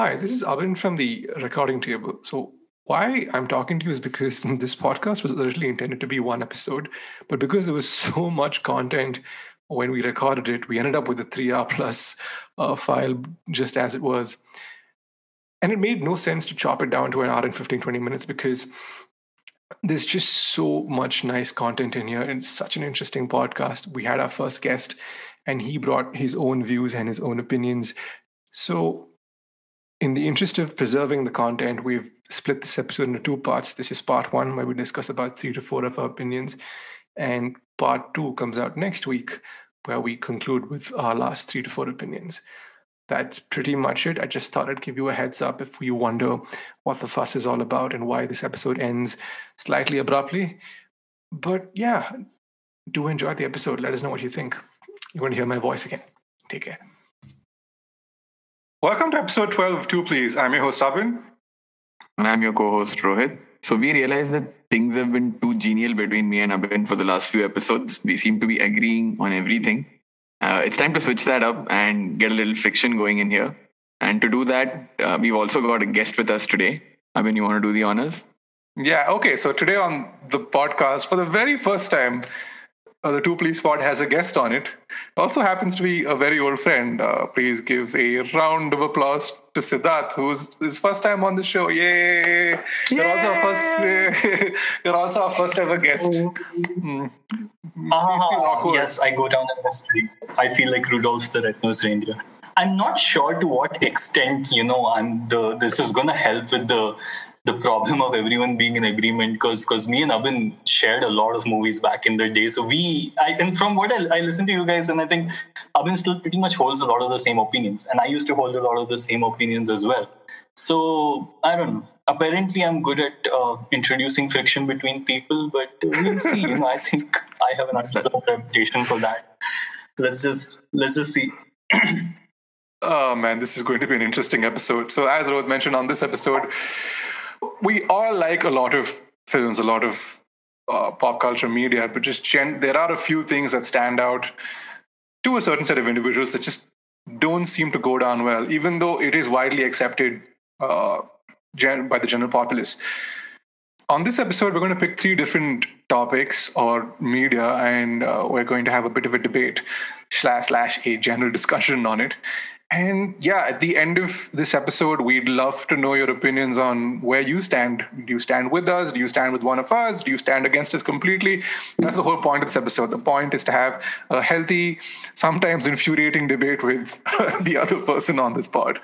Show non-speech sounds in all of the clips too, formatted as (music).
Hi, this is Abin from the recording table. So, why I'm talking to you is because (laughs) this podcast was originally intended to be one episode, but because there was (laughs) so much content when we recorded it, we ended up with a three hour plus uh, file just as it was. And it made no sense to chop it down to an hour and 15, 20 minutes because there's just so much nice content in here. And it's such an interesting podcast. We had our first guest, and he brought his own views and his own opinions. So, in the interest of preserving the content, we've split this episode into two parts. This is part one, where we discuss about three to four of our opinions. And part two comes out next week, where we conclude with our last three to four opinions. That's pretty much it. I just thought I'd give you a heads up if you wonder what the fuss is all about and why this episode ends slightly abruptly. But yeah, do enjoy the episode. Let us know what you think. You're going to hear my voice again. Take care. Welcome to episode 12 of Two Please. I'm your host, Abin. And I'm your co host, Rohit. So we realized that things have been too genial between me and Abin for the last few episodes. We seem to be agreeing on everything. Uh, it's time to switch that up and get a little friction going in here. And to do that, uh, we've also got a guest with us today. Abin, you want to do the honors? Yeah, okay. So today on the podcast, for the very first time, uh, the Two Please Pod has a guest on it. Also happens to be a very old friend. Uh, please give a round of applause to Siddharth, who's his first time on the show. Yay! You're also our first. (laughs) you're also our first ever guest. Mm. Ah, yes, I go down in history. I feel like Rudolph the Red-Nosed Reindeer. I'm not sure to what extent you know I'm the this is going to help with the the problem of everyone being in agreement because because me and Abin shared a lot of movies back in the day. So we I and from what I, I listen to you guys and I think Abin still pretty much holds a lot of the same opinions and I used to hold a lot of the same opinions as well. So I don't know. Apparently, I'm good at uh, introducing friction between people, but we'll see. You know, I think I have an undeserved reputation for that. Let's just let's just see. (clears throat) oh man, this is going to be an interesting episode. So, as Rohit mentioned on this episode, we all like a lot of films, a lot of uh, pop culture media, but just gen- there are a few things that stand out to a certain set of individuals that just don't seem to go down well, even though it is widely accepted uh, gen- by the general populace. On this episode, we're going to pick three different topics or media, and uh, we're going to have a bit of a debate slash slash a general discussion on it. And yeah, at the end of this episode, we'd love to know your opinions on where you stand. Do you stand with us? Do you stand with one of us? Do you stand against us completely? That's the whole point of this episode. The point is to have a healthy, sometimes infuriating debate with (laughs) the other person on this pod.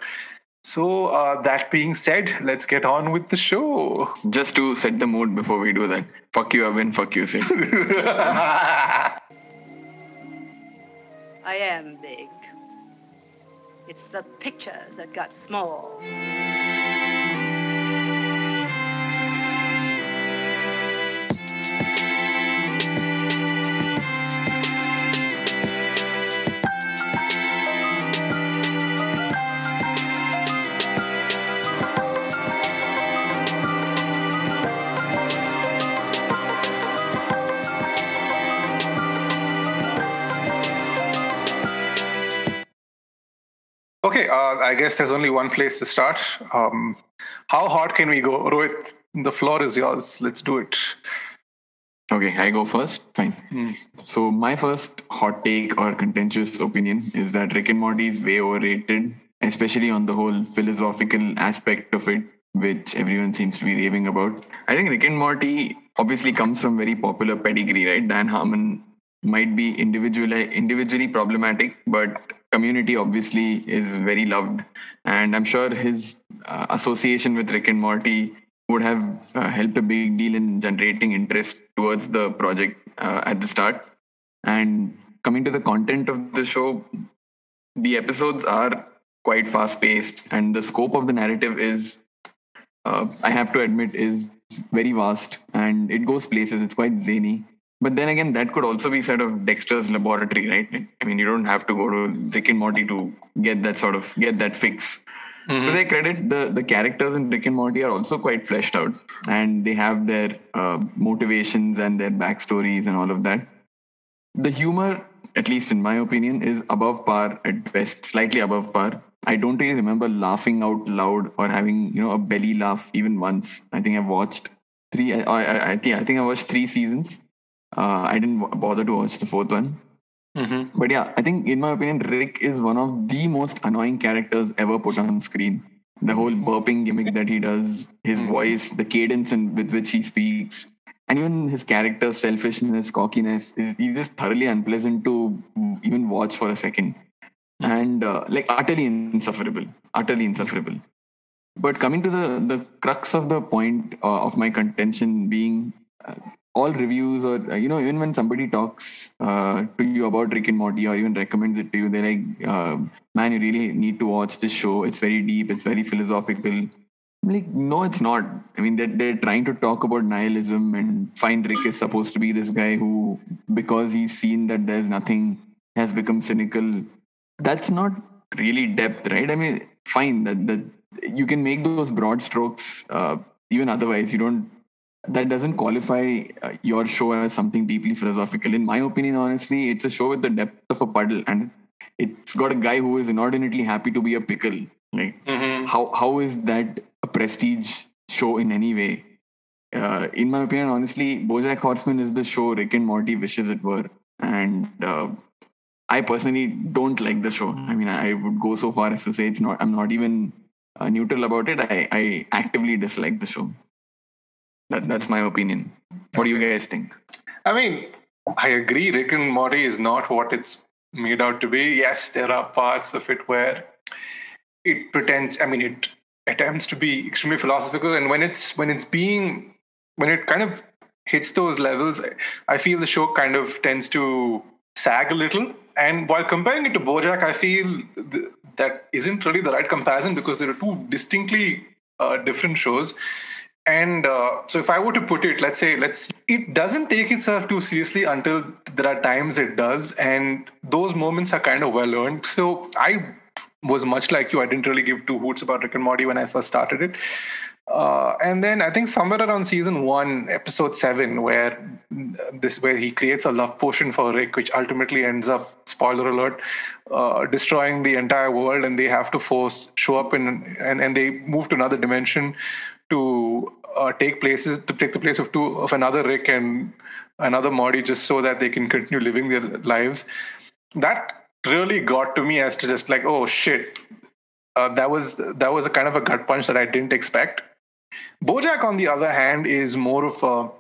So, uh, that being said, let's get on with the show. Just to set the mood before we do that. Fuck you, Abin. Fuck you, Sid. (laughs) I am big. It's the pictures that got small. Okay, uh, I guess there's only one place to start. Um, how hard can we go? Rohit, the floor is yours. Let's do it. Okay, I go first. Fine. Mm. So, my first hot take or contentious opinion is that Rick and Morty is way overrated, especially on the whole philosophical aspect of it, which everyone seems to be raving about. I think Rick and Morty obviously comes from very popular pedigree, right? Dan Harmon might be individually individually problematic, but community obviously is very loved, and I'm sure his uh, association with Rick and Morty would have uh, helped a big deal in generating interest towards the project uh, at the start. And coming to the content of the show, the episodes are quite fast paced, and the scope of the narrative is, uh, I have to admit, is very vast and it goes places. It's quite zany. But then again, that could also be sort of Dexter's laboratory, right? I mean, you don't have to go to Rick and Morty to get that sort of get that fix. Mm-hmm. To their credit, the the characters in Rick and Morty are also quite fleshed out, and they have their uh, motivations and their backstories and all of that. The humor, at least in my opinion, is above par at best, slightly above par. I don't really remember laughing out loud or having you know a belly laugh even once. I think I've watched three. I, I, I, think I think I watched three seasons. Uh, I didn't bother to watch the fourth one. Mm-hmm. But yeah, I think in my opinion, Rick is one of the most annoying characters ever put on screen. The whole burping gimmick that he does, his mm-hmm. voice, the cadence in, with which he speaks, and even his character selfishness, cockiness, is he's just thoroughly unpleasant to even watch for a second, and uh, like utterly insufferable, utterly insufferable. But coming to the the crux of the point uh, of my contention being uh, all reviews or uh, you know even when somebody talks uh, to you about Rick and Morty or even recommends it to you, they're like, uh, "Man, you really need to watch this show. It's very deep. It's very philosophical." I'm like, no, it's not. I mean, they're, they're trying to talk about nihilism and find Rick is supposed to be this guy who, because he's seen that there's nothing, has become cynical. That's not really depth, right? I mean, fine that that you can make those broad strokes. Uh, even otherwise, you don't that doesn't qualify uh, your show as something deeply philosophical. In my opinion, honestly, it's a show with the depth of a puddle, and it's got a guy who is inordinately happy to be a pickle. Like, mm-hmm. how how is that a prestige show in any way? Uh, in my opinion, honestly, BoJack Horseman is the show Rick and Morty wishes it were, and uh, I personally don't like the show. I mean, I would go so far as to say it's not. I'm not even uh, neutral about it. I, I actively dislike the show. That, that's my opinion. What do you guys think? I mean, I agree. Rick and Morty is not what it's made out to be. Yes, there are parts of it where it pretends. I mean, it attempts to be extremely philosophical, and when it's when it's being when it kind of hits those levels, I feel the show kind of tends to sag a little. And while comparing it to BoJack, I feel th- that isn't really the right comparison because there are two distinctly uh, different shows and uh, so if i were to put it let's say let's it doesn't take itself too seriously until there are times it does and those moments are kind of well earned. So i was much like you. I didn't really give two hoots about rick and morty when i first started it. Uh, and then I think somewhere around season one, episode seven, where this where he creates a love potion for Rick, which ultimately ends up, spoiler alert, uh, destroying the entire world, and they have to force show up in and, and they move to another dimension to uh, take places to take the place of two of another Rick and another Morty just so that they can continue living their lives. That really got to me as to just like, oh shit, uh, that was that was a kind of a gut punch that I didn't expect. BoJack, on the other hand, is more of a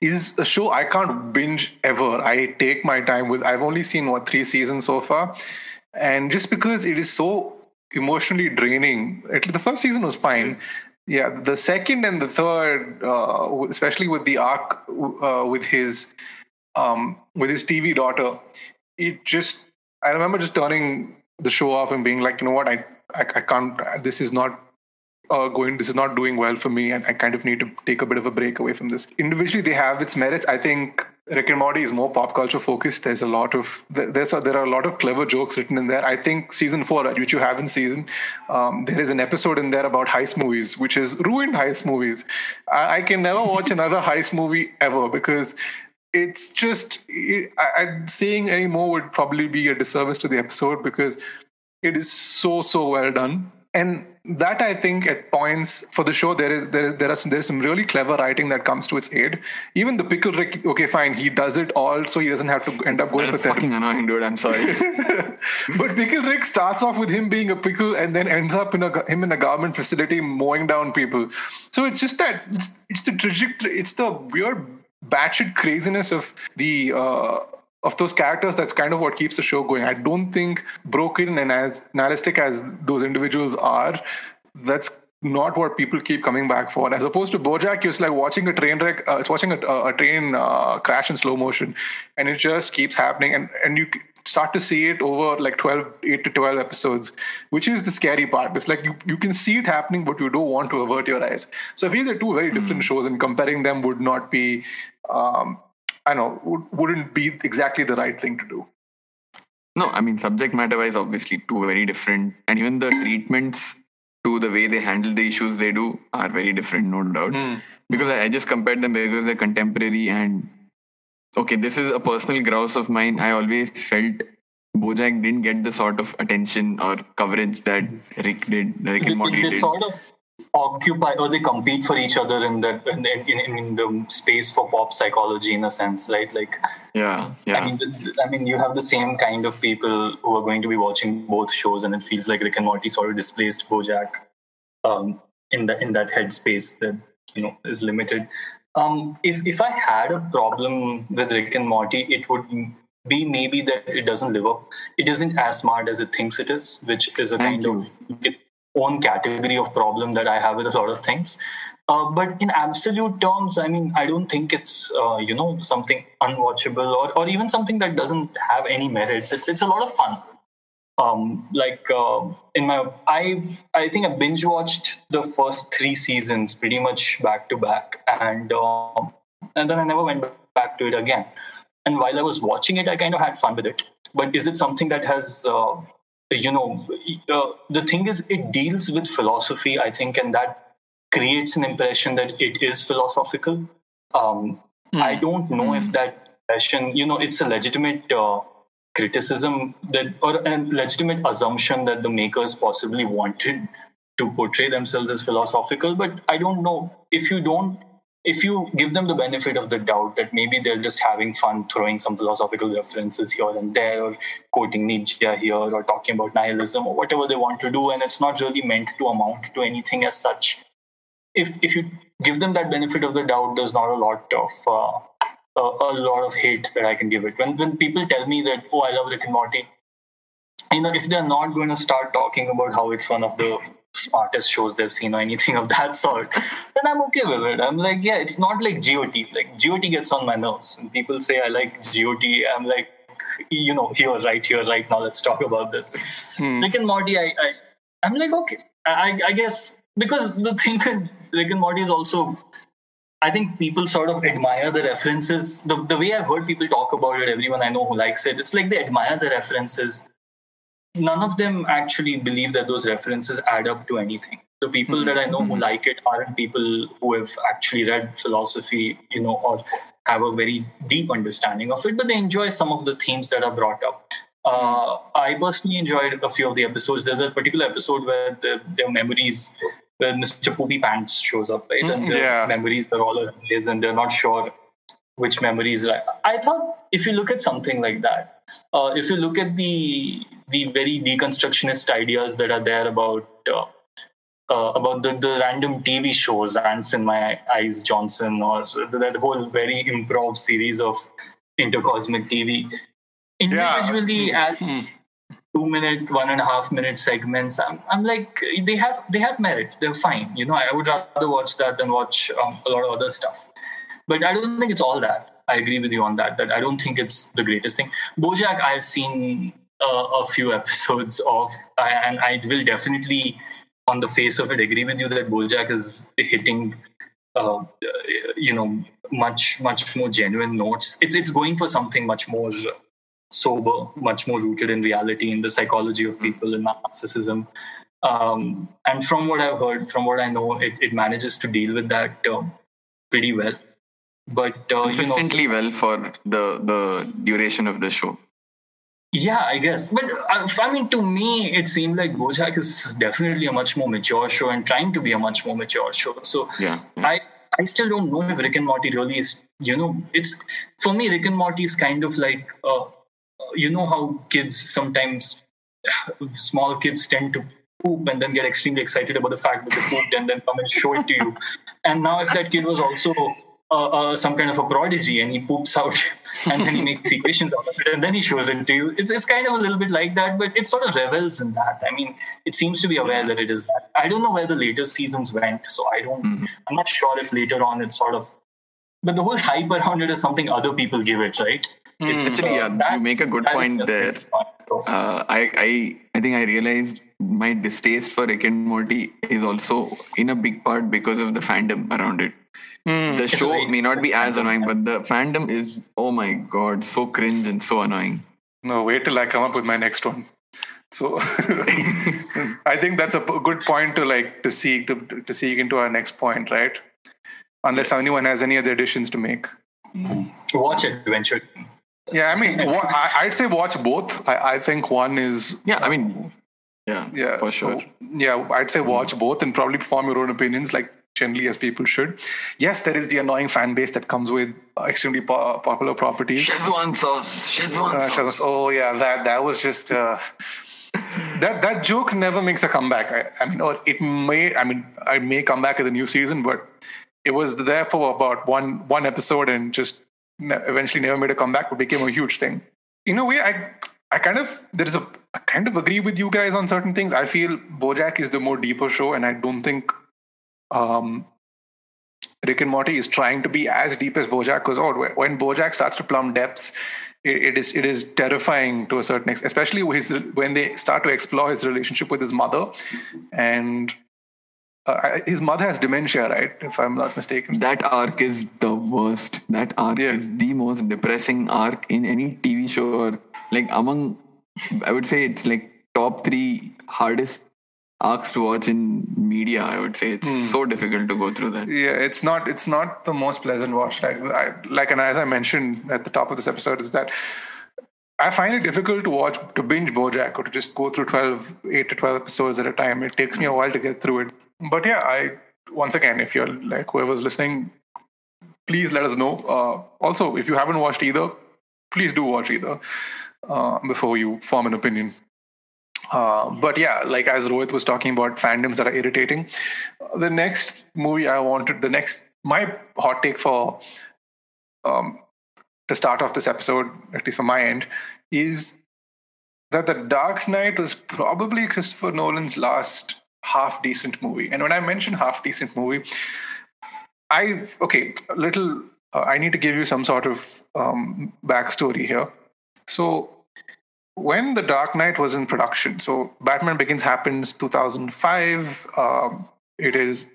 is a show I can't binge ever. I take my time with. I've only seen what three seasons so far, and just because it is so emotionally draining. the first season was fine, yeah, the second and the third, uh, especially with the arc uh, with his um, with his TV daughter, it just I remember just turning the show off and being like, you know what, I I, I can't. This is not uh, going. This is not doing well for me, and I kind of need to take a bit of a break away from this. Individually, they have its merits. I think Rick and Morty is more pop culture focused. There's a lot of there's a, there are a lot of clever jokes written in there. I think season four, which you haven't seen, um, there is an episode in there about heist movies, which is ruined heist movies. I, I can never watch another heist movie ever because it's just it, I, saying any more would probably be a disservice to the episode because it is so so well done and that I think at points for the show there is there there are some, there's some really clever writing that comes to its aid. Even the pickle Rick, okay, fine, he does it all, so he doesn't have to end up going for fucking annoying, dude. I'm sorry. (laughs) but pickle Rick starts off with him being a pickle and then ends up in a him in a garment facility mowing down people. So it's just that it's, it's the trajectory, it's the weird batshit craziness of the uh, of those characters, that's kind of what keeps the show going. I don't think broken and as nihilistic as those individuals are, that's not what people keep coming back for. As opposed to BoJack, it's like watching a train wreck. Uh, it's watching a, a train uh, crash in slow motion, and it just keeps happening. And and you start to see it over like 12 8 to 12 episodes which is the scary part it's like you, you can see it happening but you don't want to avert your eyes so i feel they're two very different mm. shows and comparing them would not be um, I know wouldn't be exactly the right thing to do. No, I mean subject matter wise, obviously two very different, and even the treatments to the way they handle the issues they do are very different, no doubt. Mm. Because I, I just compared them because they're contemporary and okay, this is a personal grouse of mine. I always felt Bojack didn't get the sort of attention or coverage that Rick did, Rick and Morty they, did. sort of occupy or they compete for each other in that in, in, in the space for pop psychology in a sense, right? Like, yeah, yeah. I mean, the, I mean, you have the same kind of people who are going to be watching both shows, and it feels like Rick and Morty sort of displaced BoJack um, in the in that headspace that you know is limited. Um, if if I had a problem with Rick and Morty, it would be maybe that it doesn't live up. It isn't as smart as it thinks it is, which is a Thank kind you. of own category of problem that I have with a lot of things. Uh, but in absolute terms, I mean, I don't think it's uh, you know something unwatchable or or even something that doesn't have any merits. It's it's a lot of fun. Um, like uh, in my, I I think I binge watched the first three seasons pretty much back to back, and um, and then I never went back to it again. And while I was watching it, I kind of had fun with it. But is it something that has uh, you know, uh, the thing is, it deals with philosophy, I think, and that creates an impression that it is philosophical. Um, Hmm. I don't know if that impression, you know, it's a legitimate uh, criticism that, or a legitimate assumption that the makers possibly wanted to portray themselves as philosophical. But I don't know if you don't if you give them the benefit of the doubt that maybe they're just having fun throwing some philosophical references here and there, or quoting Nietzsche here, or talking about nihilism, or whatever they want to do, and it's not really meant to amount to anything as such. If if you give them that benefit of the doubt, there's not a lot of uh, a, a lot of hate that I can give it. When when people tell me that oh I love Rick and Morty, you know if they're not going to start talking about how it's one of the smartest shows they've seen or anything of that sort, (laughs) then I'm okay with it. I'm like, yeah, it's not like GOT. Like GOT gets on my nerves. When people say I like GOT, I'm like, you know, here, right here, right now, let's talk about this. Hmm. Rick and Morty, I, I I'm like, okay. I, I guess because the thing with Rick and Morty is also I think people sort of admire the references. The, the way I've heard people talk about it, everyone I know who likes it, it's like they admire the references none of them actually believe that those references add up to anything. The people Mhm. that I know who like it aren't people who have actually read philosophy, you know, or have a very deep understanding of it, but they enjoy some of the themes that are brought up. Uh, I personally enjoyed a few of the episodes. There's a particular episode where the, their memories, where Mr. Poopy Pants shows up, right? And Mm, their yeah. memories are all over his, and they're not sure which memories. Right? I thought if you look at something like that, uh, if you look at the the very deconstructionist ideas that are there about uh, uh, about the, the random TV shows, Ants in My Eyes Johnson, or that whole very improv series of intercosmic TV, individually as Hmm. two minute, one and a half minute segments, I'm, I'm like they have they have merit. They're fine. You know, I would rather watch that than watch um, a lot of other stuff. But I don't think it's all that. I agree with you on that. That I don't think it's the greatest thing. BoJack, I've seen uh, a few (laughs) episodes of, and I will definitely, on the face of it, agree with you that BoJack is hitting, uh, you know, much much more genuine notes. It's it's going for something much more sober, much more rooted in reality, in the psychology of people, in narcissism. Um, and from what I've heard, from what I know, it, it manages to deal with that uh, pretty well. But uh, you know, consistently well for the the duration of the show. Yeah, I guess. But uh, I mean, to me, it seemed like BoJack is definitely a much more mature show and trying to be a much more mature show. So Yeah. I I still don't know if Rick and Morty really is. You know, it's for me. Rick and Morty is kind of like, uh, you know, how kids sometimes, (sighs) small kids tend to poop and then get extremely excited about the fact that they pooped and then come and show it to you. (laughs) And now, if that kid was also uh, uh, some kind of a prodigy and he poops out (laughs) and then he makes equations out of it and then he shows it to you, it's it's kind of a little bit like that, but it sort of revels in that. I mean, it seems to be aware that it is that. I don't know where the later seasons went, so I don't. Mhm. I'm not sure if later on it's sort of. But the whole hype around it is something other people give it, right? It's, Hmm. Actually, yeah, that- you make a good point there. Uh, I, I, I think I realized my distaste for Rick and Morty is also in a big part because of the fandom around it. Hmm. The show very- may not be as annoying, but the fandom is oh my god, so cringe and so annoying. No, wait till I come up with my next one. So (laughs) I think that's a good point to like to seek to to seek into our next point, right? Unless anyone has any other additions to make. watch it eventually. yeah, I mean, (laughs) I'd say watch both. I, I think one is. Yeah, I mean, yeah, yeah, for sure. So, yeah, I'd say watch both and probably form your own opinions, like generally as people should. Yes, there is the annoying fan base that comes with extremely po- popular properties. Szechuan sauce, Szechuan uh, sauce. Oh yeah, that that was just. Uh, that that joke never makes a comeback. I, I mean, or it may. I mean, I may come back in the new season, but it was there for about one one episode and just eventually never made a comeback, but became a huge thing. In a way, I I kind of there is a I kind of agree with you guys on certain things. I feel BoJack is the more deeper show, and I don't think um, Rick and Morty is trying to be as deep as BoJack. Because oh, when BoJack starts to plumb depths, it, it is it is terrifying to a certain extent, especially his, when they start to explore his relationship with his mother, and uh, his mother has dementia, right? If I'm not mistaken. That arc is the worst. That arc yeah. is the most depressing arc in any TV show. Or like among, I would say it's like top three hardest arcs to watch in media. I would say it's hmm. so difficult to go through that. Yeah, it's not. It's not the most pleasant watch. Like, I, like, and as I mentioned at the top of this episode, is that I find it difficult to watch to binge BoJack or to just go through 12, 8 to 12 episodes at a time. It takes me a while to get through it. But yeah, I once again, if you're like whoever's listening, please let us know. Uh, also, if you haven't watched either, please do watch either uh, before you form an opinion. Uh, but yeah, like as Rohit was talking about fandoms that are irritating, the next movie I wanted, the next my hot take for um, to start off this episode, at least from my end, is that The Dark Knight was probably Christopher Nolan's last half decent movie. And when I mention half decent movie, I okay, little. Uh, I need to give you some sort of um, backstory here. So, when The Dark Knight was in production, so Batman Begins happens 2005. Um, it is.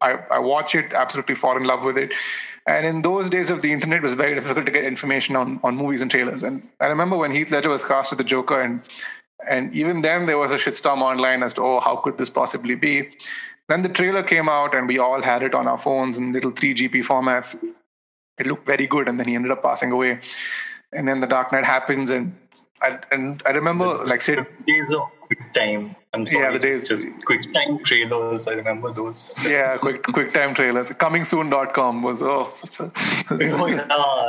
I, I watch it, absolutely fall in love with it. And in those days of the internet, it was very difficult to get information on, on movies and trailers. And I remember when Heath Ledger was cast as the Joker, and and even then there was a shitstorm online as to oh how could this possibly be. Then the trailer came out, and we all had it on our phones in little 3GP formats. It looked very good, and then he ended up passing away. And then the Dark Knight happens, and I, and I remember like say days of quick time I'm sorry, yeah, the days just quick time trailers. I remember those. Yeah, quick quick time trailers. Comingsoon.com was oh, (laughs) oh yeah,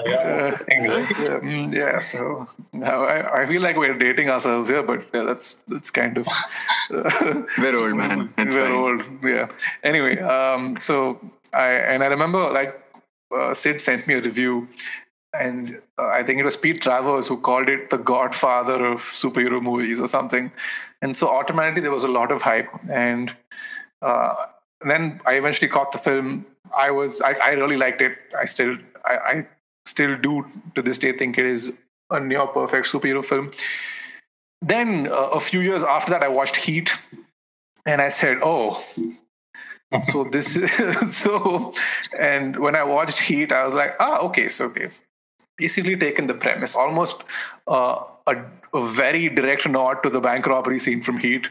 yeah. (laughs) yeah, mm, yeah. So now I, I feel like we're dating ourselves here, but yeah, that's that's kind of uh, (laughs) we're old man. That's we're fine. old. Yeah. Anyway, um, so I and I remember like uh, Sid sent me a review and uh, I think it was Pete Travers who called it the godfather of superhero movies or something. And so automatically there was a lot of hype. And uh, then I eventually caught the film. I was I, I really liked it. I still I, I, still do to this day think it is a near perfect superhero film. Then uh, a few years after that, I watched Heat, and I said, "Oh, so this (laughs) is so and when i watched heat i was like ah okay so they've basically taken the premise, almost uh, a, a, very direct nod to the bank robbery scene from Heat,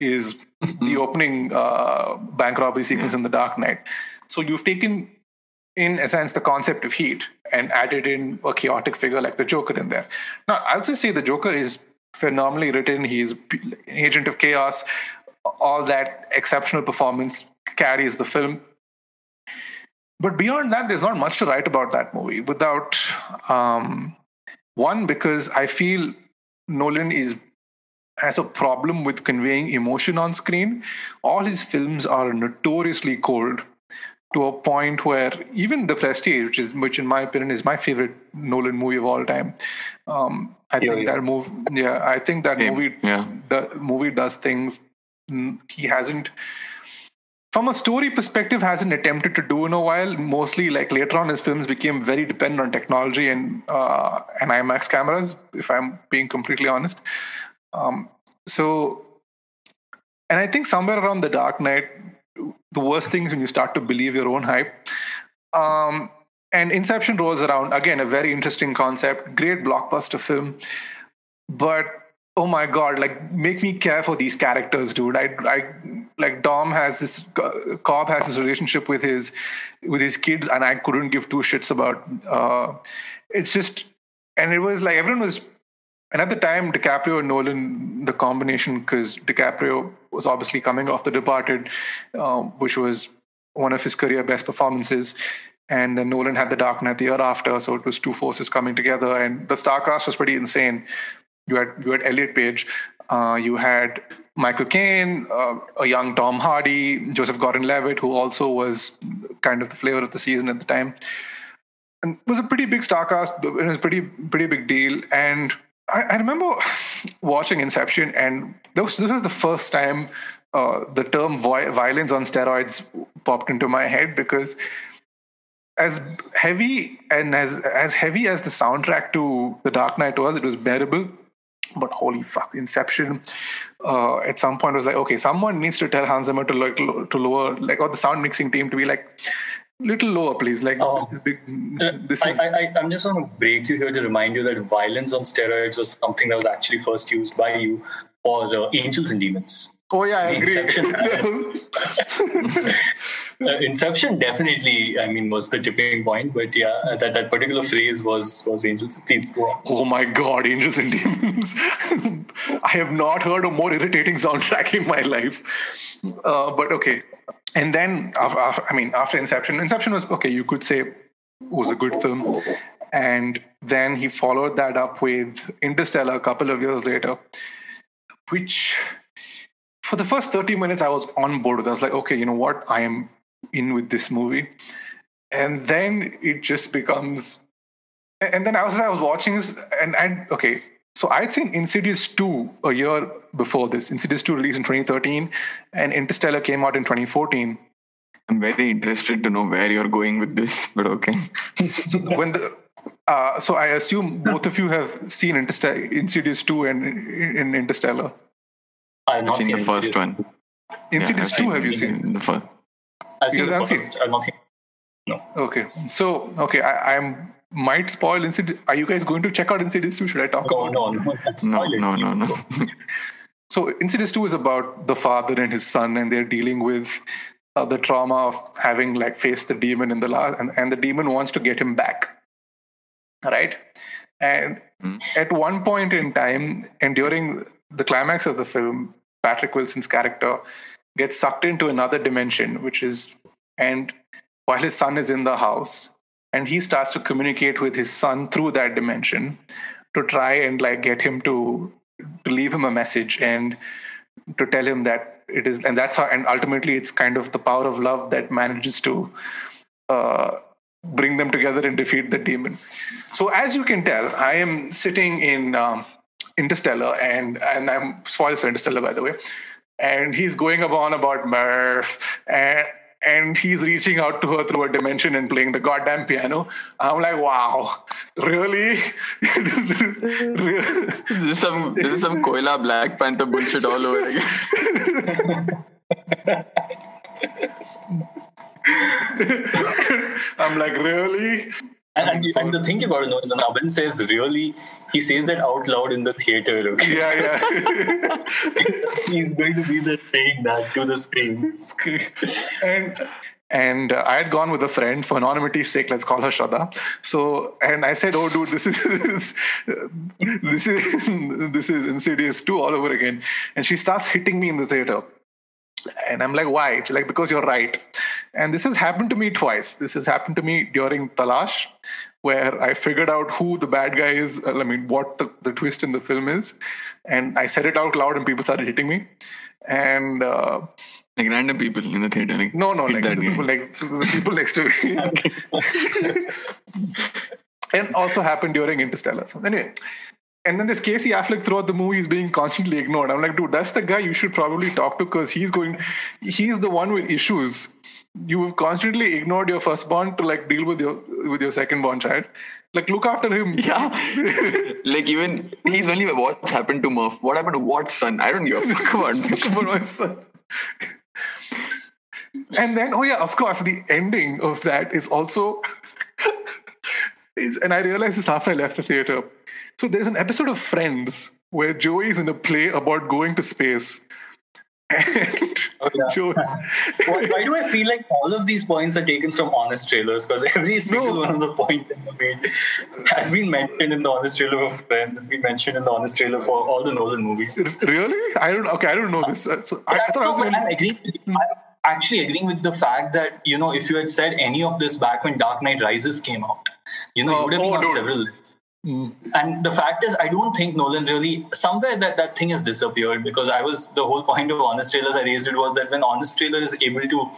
is mm-hmm. the opening uh, bank robbery sequence yeah. in The Dark Knight. So you've taken, in a sense, the concept of Heat and added in a chaotic figure like the Joker in there. Now, I'll just say the Joker is phenomenally written. He's an agent of chaos. All that exceptional performance carries the film but beyond that, there's not much to write about that movie without um, one, because I feel Nolan is has a problem with conveying emotion on screen. All his films are notoriously cold to a point where even The Prestige, which is which in my opinion is my favorite Nolan movie of all time, um, I yeah, think yeah. that movie, yeah, I think that yeah. movie, the movie does things he hasn't from a story perspective hasn't attempted to do in a while? Mostly like later on his films became very dependent on technology and uh, and imax cameras if i'm being completely honest. Um, so and i think somewhere around the dark knight the worst thing is when you start to believe your own hype. Um, and inception rolls around. Again a very interesting concept. Great blockbuster film. But oh my god like make me care for these characters dude i i like dom has this cobb has this relationship with his with his kids and i couldn't give two shits about uh it's just and it was like everyone was and at the time DiCaprio and Nolan the combination because DiCaprio was obviously coming off The Departed, um, which was one of his career best performances. And then Nolan had The Dark Knight the year after, so it was two forces coming together, and the star cast was pretty insane. You had you had Elliot Page, uh, you had Michael Caine, uh, a young Tom Hardy, Joseph Gordon-Levitt, who also was kind of the flavor of the season at the time. And it was a pretty big star cast. It was a pretty pretty big deal, and I, I remember watching Inception, and this, this was the first time uh, the term violence on steroids popped into my head because as heavy and as as heavy as the soundtrack to The Dark Knight was, it was bearable. But holy fuck, Inception! Uh, at some point was like, okay, someone needs to tell Hans Zimmer to like to lower, like, or the sound mixing team to be like, little lower, please. Like, oh. big, this is. I, I, I'm just going to break you here to remind you that violence on steroids was something that was actually first used by you for uh, Angels and Demons. Oh yeah, I agree. Inception, (laughs) uh, Inception definitely, I mean, was the tipping point. But yeah, that, that particular phrase was was Angels. Please go on. Oh my God, Angels and Demons! (laughs) I have not heard a more irritating soundtrack in my life. Uh, but okay, and then after, I mean, after Inception, Inception was okay. You could say was a good film, and then he followed that up with Interstellar a couple of years later, which for the first 30 minutes I was on board with. I was like, okay, you know what? I am in with this movie. And then it just becomes and then I was I was watching this and and okay, so I'd seen Insidious 2 a year before this. Insidious 2 released in 2013 and Interstellar came out in 2014. I'm very interested to know where you're going with this, (laughs) but okay. when the uh, so I assume both of you have seen Interstellar, Insidious 2 and in Interstellar. I've not seen, seen the first one. Insidious yeah, 2 have you seen? The first. I've seen the first. I've not seen. No. Okay. So, okay, I, I'm might spoil Insidious. Are you guys going to check out Insidious 2? Should I talk (laughs) no, about no, no, no, no, no, no. so Insidious 2 is about the father and his son, and they're dealing with uh, the trauma of having like faced the demon in the last, and, and the demon wants to get him back. Right? And mm. at one point in time, and during the climax of the film, Patrick Wilson's character gets sucked into another dimension, which is, and while his son is in the house, and he starts to communicate with his son through that dimension to try and like get him to to leave him a message and to tell him that it is and that's how and ultimately it's kind of the power of love that manages to uh, bring them together and defeat the demon. So as you can tell i am sitting in um, interstellar and and i'm spoilers for interstellar by the way and he's going on about Murph and and he's reaching out to her through a dimension and playing the goddamn piano. I'm like, wow, really? (laughs) this is some this is some Koila Black Panther bullshit all over again. (laughs) I'm like, really? And, and, and, the thing about it is when Abin says really, he says that out loud in the theater. Okay? Yeah, yeah. (laughs) He's going to be the saying that to the screen. and and uh, I had gone with a friend for anonymity's sake. Let's call her Shraddha. So, and I said, "Oh, dude, this is this is this is Insidious two all over again." And she starts hitting me in the theater. And I'm like, why? She's like, because you're right. And this has happened to me twice. This has happened to me during Talaash, where I figured out who the bad guy is. I mean, what the, the twist in the film is. And I said it out loud, and people started hitting me. And uh, like random people in the theater. Like, no, no, like the people, like the people next to me. (laughs) (laughs) and also happened during Interstellar. So anyway, and then this Casey Affleck throughout the movie is being constantly ignored. I'm like, dude, that's the guy you should probably talk to because he's going, he's the one with issues. You've constantly ignored your firstborn to like deal with your with your secondborn child. Like, look after him. Yeah. (laughs) like even he's only what's happened to Murph. What happened to what son? I don't give a fuck about, (laughs) about my son. and then, oh yeah, of course, the ending of that is also. Is, and I realized this after I left the theater so there's an episode of Friends where Joey is in a play about going to space. And Oh, yeah. (laughs) (laughs) why, why, do I feel like all of these points are taken from honest trailers? Because every single no. one of the points made has been mentioned in the honest trailer for Friends. It's been mentioned in the honest trailer for all the Nolan movies. Really? I don't. Okay, I don't know this. Uh, so I, I, no, I'm agreeing. I'm actually agreeing with the fact that you know if you had said any of this back when Dark Knight Rises came out, you know, oh, you would have been oh, on dude. several. Mm. And the fact is, I don't think Nolan really somewhere that that thing has disappeared because I was the whole point of honest trailers I raised it was that when honest trailer is able to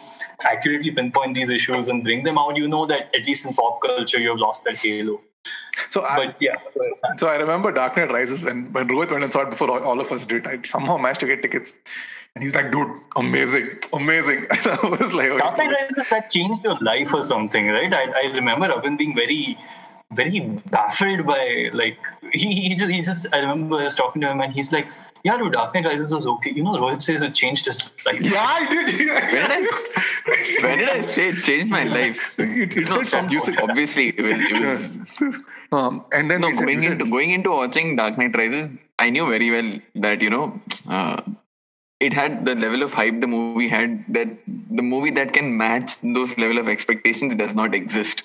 accurately pinpoint these issues and bring them out, you know that at least in pop culture you have lost that halo. So, I, but yeah. So I remember Dark Knight Rises, and when Rohit went and saw it before all, all of us did, I somehow managed to get tickets. And he's like, dude, amazing, amazing. (laughs) And I was like, Dark Knight Rises that changed your life or something, right? I, I remember Abin being very very baffled by like (laughs) he, he just he just I remember I was talking to him and he's like yeah no Dark Knight Rises was okay. You know Rohit says it changed his life. Yeah I did. When did I when did I say it changed my life? It, it no, some obviously it was, it was um, and then no going into going into watching Dark Knight Rises I knew very well that you know uh, it had the level of hype the movie had that the movie that can match those level of expectations does not exist.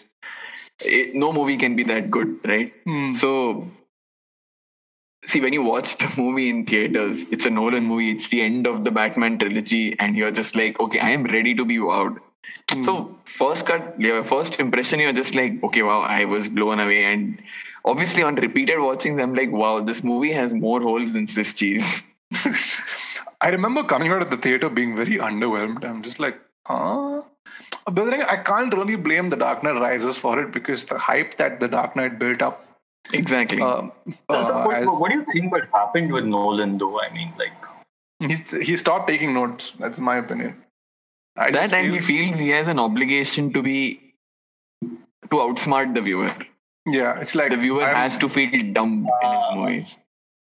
It, no movie can be that good, right? Mm. So, see, when you watch the movie in theaters, it's a Nolan movie, it's the end of the Batman trilogy, and you're just like, okay, I am ready to be wowed. Mm. So, first cut, your first impression, you're just like, okay, wow, I was blown away. And obviously, on repeated watching them, like, wow, this movie has more holes than Swiss cheese. (laughs) I remember coming out of the theater being very underwhelmed. I'm just like, huh? But I can't really blame The Dark Knight Rises for it because the hype that The Dark Knight built up. Exactly. Uh, uh, what, as, what, do you think what happened with Nolan, though? I mean, like. He's, he stopped taking notes. That's my opinion. I that and he feels he has an obligation to be. to outsmart the viewer. Yeah, it's like. The viewer I'm, has to feel dumb uh, in his movies.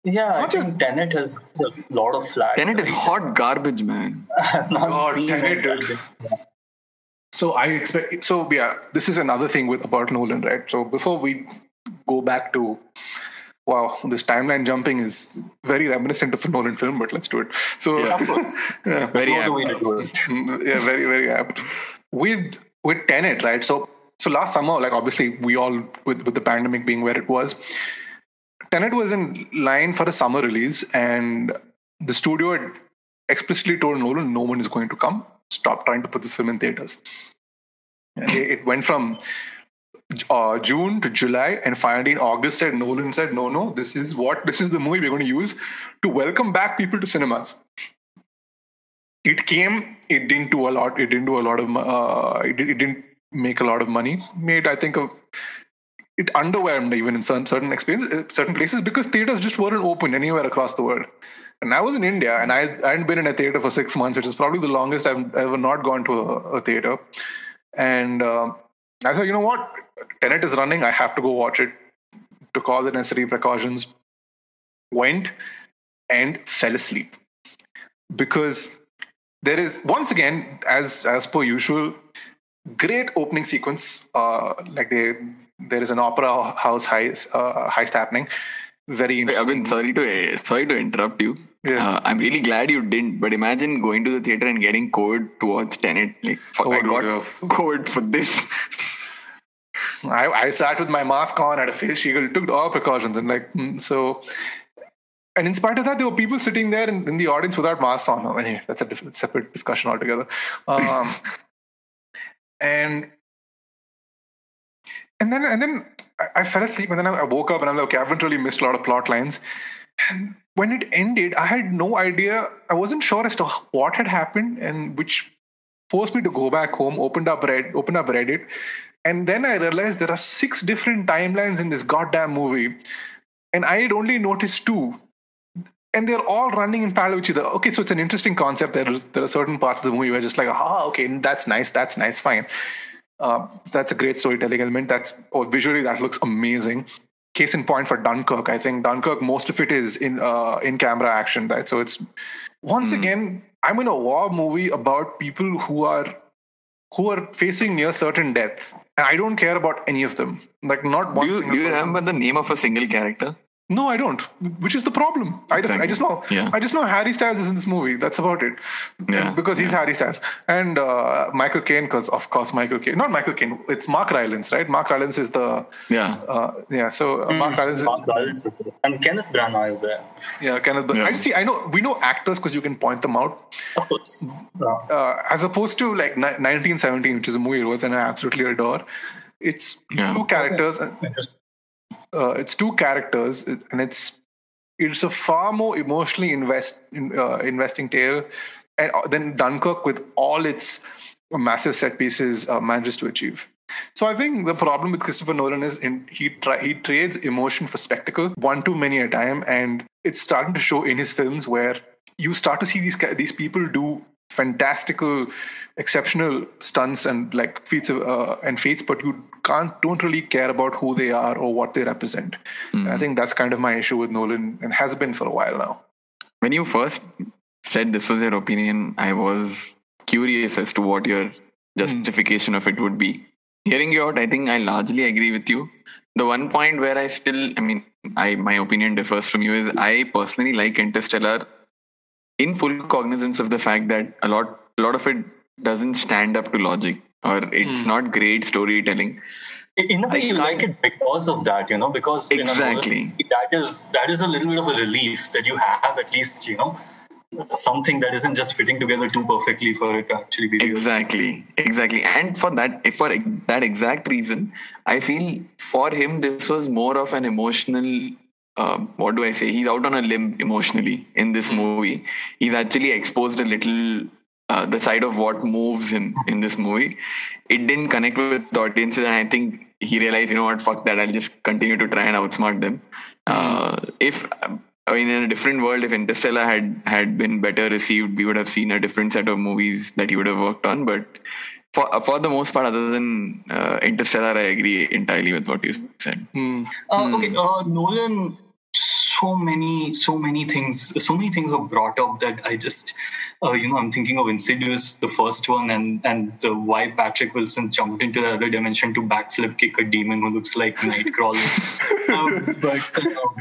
Yeah, not I just think Tenet has a lot of flags. Tenet is hot garbage, man. (laughs) God, Tenet, so I expect. So yeah, this is another thing with about Nolan, right? So before we go back to wow, this timeline jumping is very reminiscent of a Nolan film, but let's do it. So yeah, of course, (laughs) yeah, very apt. (laughs) Yeah, very very apt. With with Tenet, right? So so last summer, like obviously we all with with the pandemic being where it was, Tenet was in line for a summer release, and the studio had explicitly told Nolan no one is going to come stop trying to put this film in theaters. And it went from uh, June to July, and finally in August, said Nolan said, "No, no, this is what this is the movie we're going to use to welcome back people to cinemas." It came. It didn't do a lot. It didn't do a lot of. Uh, it, it didn't make a lot of money. Made I think of it underwhelmed even in certain certain experiences, certain places because theaters just weren't open anywhere across the world. And I was in India and I, I hadn't been in a theater for six months, which is probably the longest I've ever not gone to a, a theater. And uh, I said, you know what? Tenet is running. I have to go watch it. Took all the necessary precautions. Went and fell asleep. Because there is, once again, as, as per usual, great opening sequence. Uh, like they, there is an opera house heist, uh, heist happening very interesting. I mean, sorry to sorry to interrupt you. Yeah. Uh, I'm really glad you didn't. But imagine going to the theater and getting code to watch Tenet. Like, oh, I got yeah. code for this. I, I sat with my mask on, had a face shield, took all precautions, and like mm, so. And in spite of that, there were people sitting there in, in the audience without masks on. Anyway, that's a different, separate discussion altogether. Um, (laughs) and and then and then I, I, fell asleep and then I woke up and I'm like, okay, I haven't really missed a lot of plot lines. And when it ended, I had no idea. I wasn't sure as to what had happened and which forced me to go back home, opened up Reddit, opened up Reddit, and then I realized there are six different timelines in this goddamn movie, and I had only noticed two. And they're all running in parallel with each other. Okay, so it's an interesting concept. There, there are certain parts of the movie where just like, ah, okay, that's nice, that's nice, fine. Uh, that's a great storytelling element. That's oh, visually that looks amazing. Case in point for Dunkirk, I think Dunkirk most of it is in uh, in camera action, right? So it's once mm. again I'm in a war movie about people who are who are facing near certain death. I don't care about any of them. Like not one. Do you, do you remember the name of a single character? No, I don't. Which is the problem. I just, I just know, Yeah. I just know Harry Styles is in this movie. That's about it. Yeah, because he's Harry Styles and uh, Michael Caine. Because of course, Michael Caine, not Michael Caine. It's Mark Rylance, right? Mark Rylance is the Yeah. uh, yeah. So uh, Mark Rylance, is, Mark Rylance is there. and Kenneth Branagh is there, yeah, Kenneth. But Yeah. I see. I know we know actors because you can point them out. of course. Yeah. Uh, as opposed to like 1917, which is a movie Rohit and I absolutely adore. It's Yeah. two characters. Interesting. Uh, it's two characters and it's it's a far more emotionally invest uh, investing tale and uh, than Dunkirk with all its massive set pieces uh, manages to achieve. So I think the problem with Christopher Nolan is in, he try, he trades emotion for spectacle one too many a time, and it's starting to show in his films where you start to see these these people do fantastical, exceptional stunts and like feats of, uh, and feats, but you can't don't really care about who they are or what they represent. And I think that's kind of my issue with Nolan and has been for a while now. When you first said this was your opinion, I was curious as to what your justification of it would be. Hearing you out, I think I largely agree with you. The one point where I still, I mean, I my opinion differs from you is I personally like Interstellar in full cognizance of the fact that a lot, a lot of it doesn't stand up to logic or it's hmm. not great storytelling. In a way, you like it because of that, you know, because Exactly. that is that is a little bit of a relief that you have at least, you know, something that isn't just fitting together too perfectly for it to actually be. Exactly, exactly. And for that, for that exact reason, I feel for him this was more of an emotional. Uh, what do I say? He's out on a limb emotionally in this movie. He's actually exposed a little uh, the side of what moves him in this movie. It didn't connect with the audiences, and I think he realized, you know what, fuck that. I'll just continue to try and outsmart them. Uh, if I mean, in a different world, if Interstellar had had been better received, we would have seen a different set of movies that he would have worked on. But for for the most part, other than uh, Interstellar, I agree entirely with what you said. Uh, okay, uh, Nolan. So many, so many things, so many things were brought up that I just, uh, you know, I'm thinking of Insidious, the first one, and and the why Patrick Wilson jumped into the other dimension to backflip kick a demon who looks like Nightcrawler. (laughs) um, but um,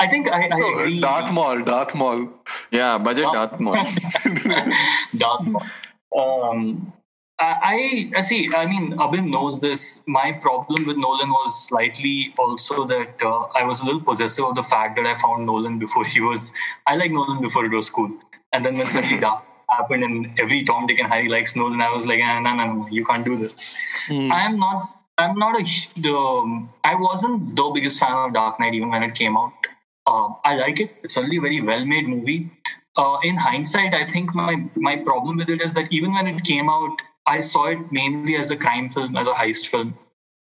I think I, I agree. Darth Maul, Darth Maul. Yeah, budget Darth Maul. (laughs) Darth Maul. Um, I, I see. I mean, Abin knows this. My problem with Nolan was slightly also that uh, I was a little possessive of the fact that I found Nolan before he was. I like Nolan before it was cool, and then when suddenly (laughs) Dark happened and every Tom, Dick, and Harry likes Nolan, I was like, no, no, no, you can't do this. I am not. I'm not a. The, I wasn't the biggest fan of Dark Knight even when it came out. Um, I like it. It's only a very well-made movie. Uh, in hindsight, I think my my problem with it is that even when it came out, I saw it mainly as a crime film, as a heist film.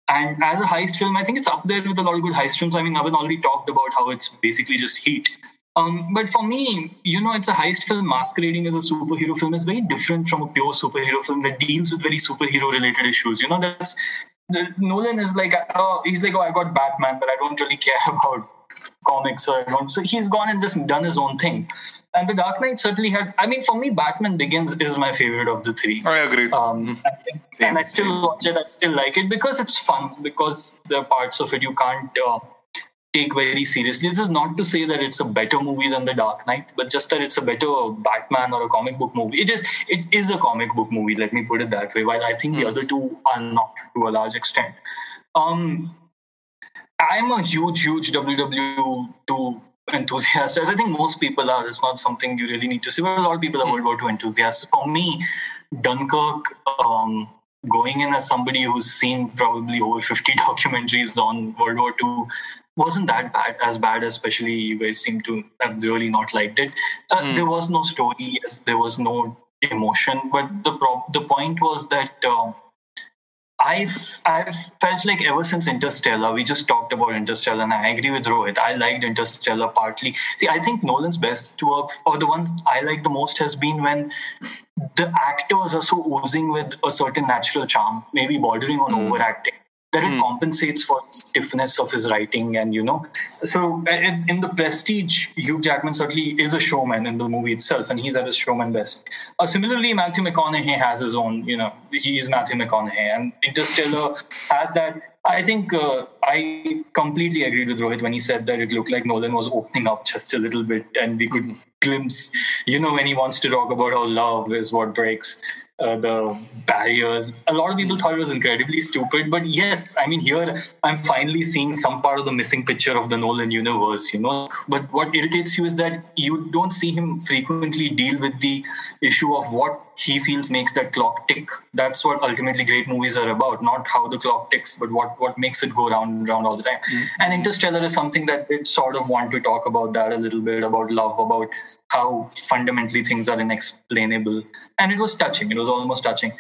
And as a heist film, I think it's up there with a lot of good heist films. I mean, I've already talked about how it's basically just heat. Um, but for me, you know, it's a heist film masquerading as a superhero film is very different from a pure superhero film that deals with very superhero related issues. You know, that's the, Nolan is like, oh, he's like, oh, I got Batman, but I don't really care (laughs) about comics or I don't. So he's gone and just done his own thing. And the Dark Knight certainly had. I mean, for me, Batman Begins is my favorite of the three. I agree. Um, I think, and I still watch it. I still like it because it's fun. Because there are parts of it you can't uh, take very seriously. This is not to say that it's a better movie than The Dark Knight, but just that it's a better Batman or a comic book movie. It is. It is a comic book movie. Let me put it that way. While I think the other two are not to a large extent. Um, I'm a huge, huge WW2 enthusiast, as I think most people are. It's not something you really need to see, but a lot of people are World War II enthusiasts. For me, Dunkirk, um, going in as somebody who's seen probably over 50 (laughs) documentaries on World War II, wasn't that bad, as bad, especially you guys seem to have really not liked it. Uh, mm. There was no story, yes, there was no emotion, but the, pro- the point was that. Uh, I've I've felt like ever since Interstellar, we just talked about Interstellar, and I agree with Rohit. I liked Interstellar partly. See, I think Nolan's best work, or the one I like the most, has been when the actors are so oozing with a certain natural charm, maybe bordering on mm. overacting. That it mm. compensates for the stiffness of his writing and you know. So in, in, the prestige hugh jackman certainly is a showman in the movie itself and he's at his showman best. Uh, similarly matthew mcconaughey has his own you know he's matthew mcconaughey and interstellar has that. I think uh, i completely agreed with rohit when he said that it looked like nolan was opening up just a little bit and we could glimpse you know when he wants to talk about how love is what breaks uh, the barriers. A lot of people thought it was incredibly stupid, but yes, I mean, here I'm finally seeing some part of the missing picture of the Nolan universe, you know. But what irritates you is that you don't see him frequently deal with the issue of what he feels makes that clock tick. That's what ultimately great movies are about, not how the clock ticks, but what, what makes it go round and round all the time. Mm-hmm. And Interstellar is something that did sort of want to talk about that a little bit, about love, about how fundamentally things are inexplainable. And it was touching. It was almost touching.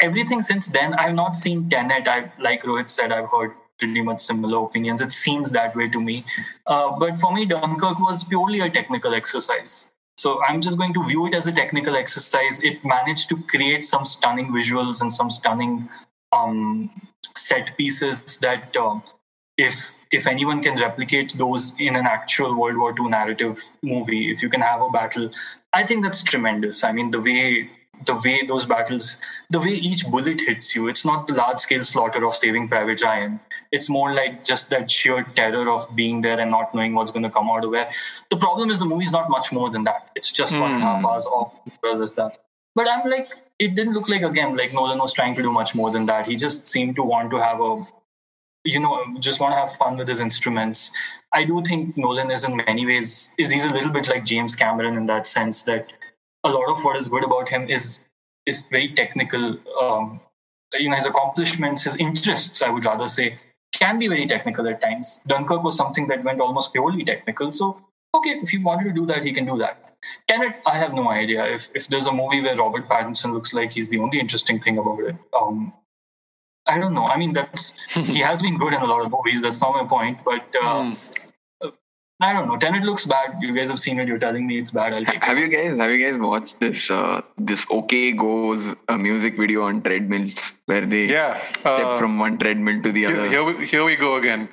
Everything since then, I've not seen Tenet. I like Rohit said, I've heard pretty much similar opinions. It seems that way to me. Uh, but for me, Dunkirk was purely a technical exercise. So I'm just going to view it as a technical exercise. It managed to create some stunning visuals and some stunning um, set pieces that, uh, if if anyone can replicate those in an actual World War II narrative movie, if you can have a battle, I think that's tremendous. I mean, the way the way those battles, the way each bullet hits you, it's not the large scale slaughter of Saving Private Ryan. It's more like just that sheer terror of being there and not knowing what's going to come out of where. The problem is the movie is not much more than that. It's just mm. one and a half hmm. hours of well as that. But I'm like, it didn't look like again like Nolan was trying to do much more than that. He just seemed to want to have a, you know, just want to have fun with his instruments. I do think Nolan is in many ways he's a little bit like James Cameron in that sense that a lot of what is good about him is is very technical. Um, you know, his accomplishments, his interests, I would rather say, can be very technical at times. Dunkirk was something that went almost purely technical. So, okay, if he wanted to do that, he can do that. Tenet, I have no idea. If if there's a movie where Robert Pattinson looks like he's the only interesting thing about it, um, I don't know. I mean, that's he (laughs) has been good in a lot of movies. That's not my point. But uh, mm. I don't know. Tenet looks bad. You guys have seen it. You're telling me it's bad. I'll take have it. you guys have you guys watched this uh, this OK Go's a music video on treadmills where they yeah, step uh, from one treadmill to the here, other? Here we, here we go again.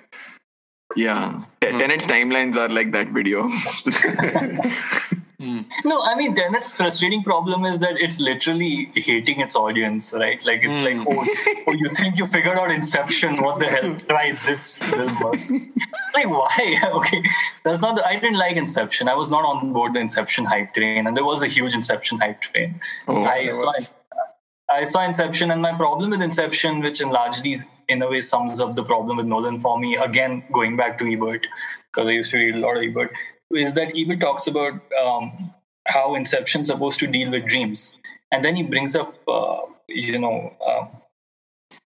Yeah, mm. Tenet's timelines are like that video. (laughs) Mm. No, I mean, then its frustrating problem is that it's literally hating its audience, right? Like, it's mm. like, oh, oh, you think you figured out Inception? What the hell? (laughs) Try this will work. Like, why? (laughs) okay, that's not. The, I didn't like Inception. I was not on board the Inception hype train, and there was a huge Inception hype train. Oh, I saw. I saw Inception, and my problem with Inception, which in largely in a way sums up the problem with Nolan for me, again going back to Ebert, because I used to read a lot of Ebert, is that Ebert talks about um, how Inception is supposed to deal with dreams, and then he brings up, uh, you know, uh,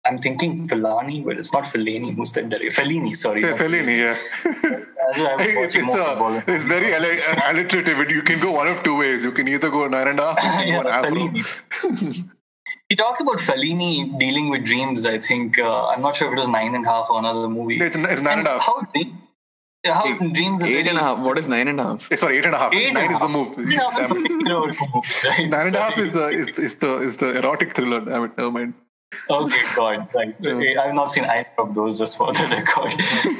I'm thinking Fellini, but it's not Fellini. Who's that director? Fellini, sorry. Yeah, Fellini, yeah. (laughs) it's, it's, a, it's very alliterative. You can go one of two ways. You can either go nine and a half, (laughs) yeah, Fellini. (laughs) he talks about Fellini dealing with dreams. I think uh, I'm not sure if it was nine and a half or another movie. It's, it's nine and, and a half. How how eight, dreams are eight and a half. What is nine and a half? Eh, sorry, eight and a half. Eight nine is the move. right? Nine and a half is the is, is the is the erotic thriller. I mean, never mind. Okay, God, right. (laughs) I've not seen either of those, just for the (laughs) record.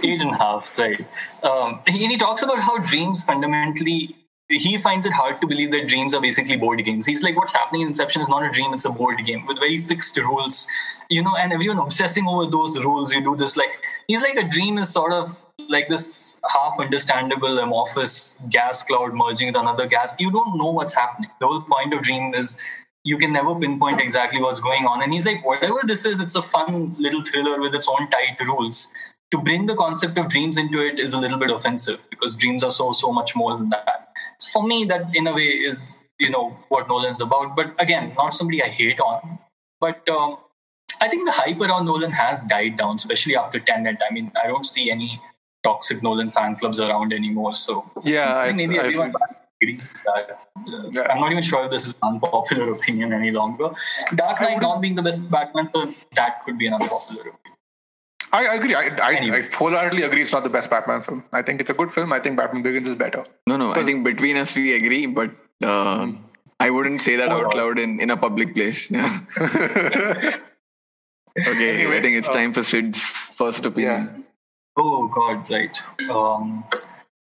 Eight and a half, right. Um, he, he talks about how dreams fundamentally he finds it hard to believe that dreams are basically board games. He's like, what's happening in Inception is not a dream, it's a board game with very fixed rules, you know, and everyone obsessing over those rules. You do this like, he's like, a dream is sort of like this half understandable amorphous gas cloud merging with another gas. You don't know what's happening. The whole point of dream is you can never pinpoint exactly what's going on. And he's like, whatever this is, it's a fun little thriller with its own tight rules to bring the concept of dreams into it is a little bit offensive because dreams are so so much more than that. So for me, that in a way is you know what Nolan's about. But again, not somebody I hate on. But um, I think the hype around Nolan has died down, especially after Tenet. I mean, I don't see any toxic Nolan fan clubs around anymore. So yeah, I, maybe I, everyone. I, that. Uh, I'm not even sure if this is an unpopular opinion any longer. Dark Knight not being the best Batman film, that could be an unpopular opinion. I, I agree. I, I, anyway. I wholeheartedly agree. It's not the best Batman film. I think it's a good film. I think Batman Begins is better. No, no. I think between us we agree, but uh, I wouldn't say that out loud in, in a public place. (laughs) Yeah. Okay, anyway, I think it's uh, time for Sid's first opinion. Yeah. Oh God, right. Um,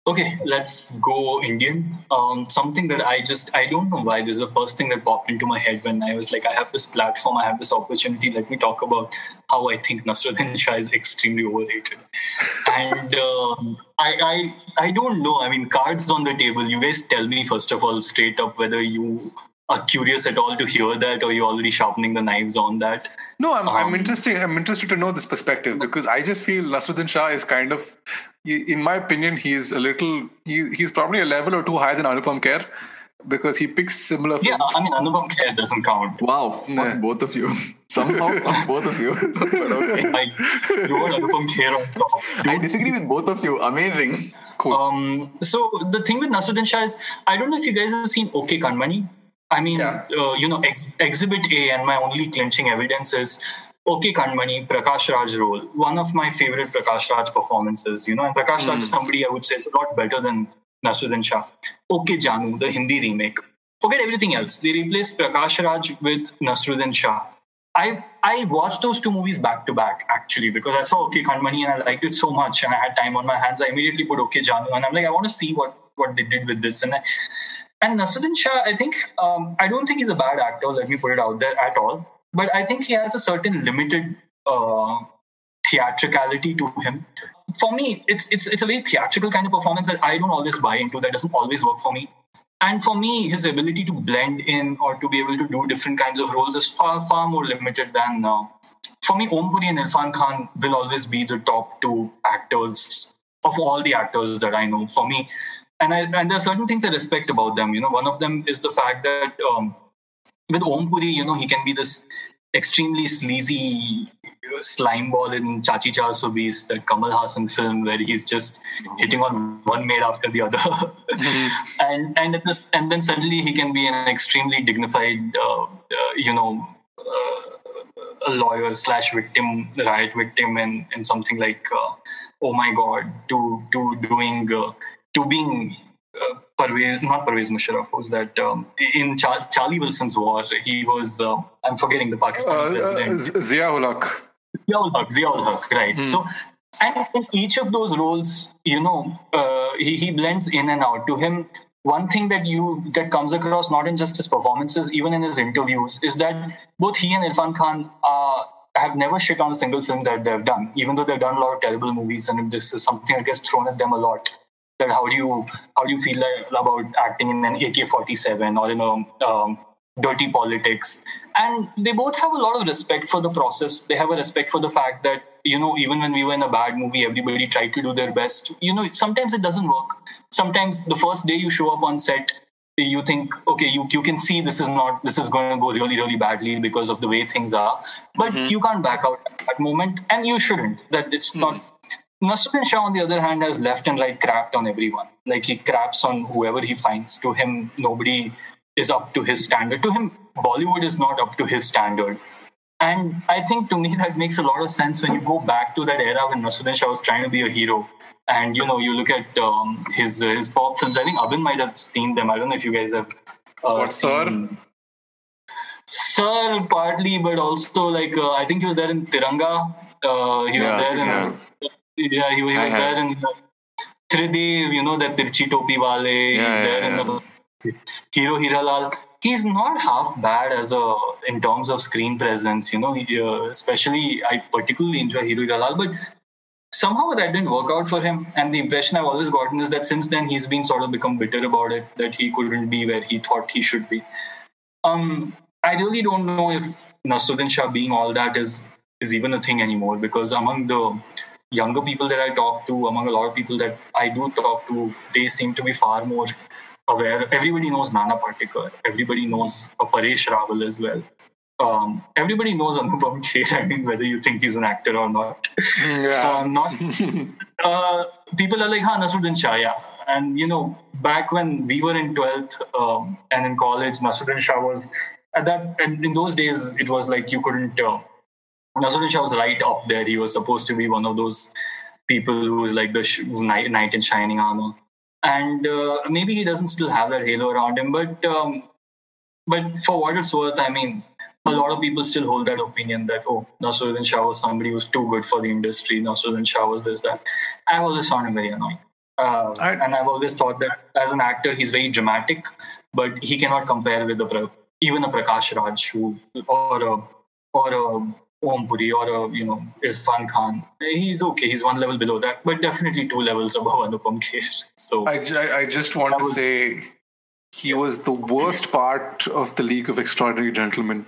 Okay, let's go Indian. Um, something that I just, I don't know why, this is the first thing that popped into my head when I was like, I have this platform, I have this opportunity. Let me talk about how I think Naseeruddin Shah is extremely overrated. and um, I, I, I don't know. I mean, cards on the table. You guys tell me, first of all, straight up, whether you are curious at all to hear that or you're already sharpening the knives on that no i'm, um, I'm interested i'm interested to know this perspective because i just feel naseeruddin shah is kind of in my opinion he's a little he, he's probably a level or two higher than anupam kher because he picks similar films. Yeah, I mean, Anupam Kher doesn't count. Wow, fuck yeah. both of you. Somehow, fuck both of you. (laughs) but okay. Like, you want Anupam Kher on top. I disagree with both of you. Amazing. Cool. Um, so, the thing with Naseeruddin Shah is, I don't know if you guys have seen OK Kanmani. I mean, yeah. uh, you know, ex- Exhibit A, and my only clinching evidence is OK Kanmani, Prakash Raj role. One of my favorite Prakash Raj performances, you know, and Prakash mm. Raj is hmm. somebody I would say is a lot better than Naseeruddin Shah. OK Janu, the Hindi remake. Forget everything else. They replaced Prakash Raj with Naseeruddin Shah. I I watched those two movies back to back actually because I saw OK Kanmani and I liked it so much and I had time on my hands. I immediately put OK Janu and I'm like I want to see what what they did with this and I, and Naseeruddin Shah, I think, um, I don't think he's a bad actor, let me put it out there at all. But I think he has a certain limited uh, theatricality to him. For me, it's, it's, it's a very theatrical kind of performance that I don't always buy into, that doesn't always work for me. And for me, his ability to blend in or to be able to do different kinds of roles is far, far more limited than. Uh, for me, Om Puri and Irfan Khan will always be the top two actors of all the actors that I know. For me, and I, and there are certain things I respect about them. You know, one of them is the fact that um, with Om Puri, you know, he can be this extremely sleazy slime ball in Chachi Chaar So Bees, that Kamal Haasan film where he's just hitting on one maid after the other, mm-hmm. (laughs) and and at this and then suddenly he can be an extremely dignified, uh, uh, you know. Uh, a lawyer slash victim, riot victim, and, and something like, uh, oh my god, to to doing uh, to being uh, Parvez, not Parvez Musharraf, was that um, in Char- Charlie Wilson's war, he was, uh, I'm forgetting the Pakistan uh, president. Uh, Zia-ul Haq. Zia-ul Haq, Zia-ul Haq, right. Hmm. So, and in each of those roles, you know, uh, he, he blends in and out. To him, one thing that you that comes across not in just his performances, even in his interviews, is that both he and Irfan Khan uh, have never shit on a single film that they've done, even though they've done a lot of terrible movies, and this is something that gets thrown at them a lot how do you how do you feel about acting in an AK-47 or in a um, dirty politics? And they both have a lot of respect for the process. They have a respect for the fact that you know even when we were in a bad movie, everybody tried to do their best. You know, sometimes it doesn't work. Sometimes the first day you show up on set, you think okay you, you can see this is not this is going to go really really badly because of the way things are but mm-hmm. you can't back out at that moment and you shouldn't that it's mm-hmm. not Naseeruddin Shah, on the other hand, has left and right crapped on everyone. Like he craps on whoever he finds. To him, nobody is up to his standard. To him, Bollywood is not up to his standard. And I think to me that makes a lot of sense when you go back to that era when Naseeruddin Shah was trying to be a hero. And you know, you look at um, his uh, his pop films. I think Abin might have seen them. I don't know if you guys have. Uh, seen... Sir? Sir, partly, but also like uh, I think he was there in Tiranga. Uh, he yeah, was there in. Yeah yeah, he, he was there in the Tridev, you know, that Tirchi Topi Wale. Yeah, he's there yeah, in the Hero Hiralal. He's not half bad as a in terms of screen presence, you know. He, uh, especially, I particularly enjoy Hero Hiralal, but somehow that didn't work out for him. And the impression I've always gotten is that since then he's been sort of become bitter about it, that he couldn't be where he thought he should be. Um, I really don't know if Naseeruddin Shah being all that is is even a thing anymore because among the younger people that I talk to, among a lot of people that I do talk to, they seem to be far more aware. Everybody knows Nana Patekar. Everybody knows uh, Paresh Rawal as well. Um, everybody knows Anupam (laughs) Kher. I mean, whether you think he's an actor or not. Mm, yeah. um, not (laughs) uh, people are like, "Ha, Naseeruddin Shah." Yeah. And you know, back when we were in twelfth um, and in college, Naseeruddin Shah was at that. And in those days, it was like you couldn't. Uh, Naseeruddin Shah was right up there. He was supposed to be one of those people who is like the sh- knight, knight in shining armor. And uh, maybe he doesn't still have that halo around him, but um, but for what it's worth, I mean, a lot of people still hold that opinion that oh Naseeruddin Shah was somebody who's too good for the industry. Naseeruddin Shah was this that. I've always found him very annoying. Uh, I, and I've always thought that as an actor, he's very dramatic, but he cannot compare with even a Prakash Raj who, or a or a Om Puri or a you know Irfan Khan. He's okay. He's one level below that, but definitely two levels above (laughs) Anupam Kher. So I, I just want to was, say he was the worst part of the League of Extraordinary Gentlemen.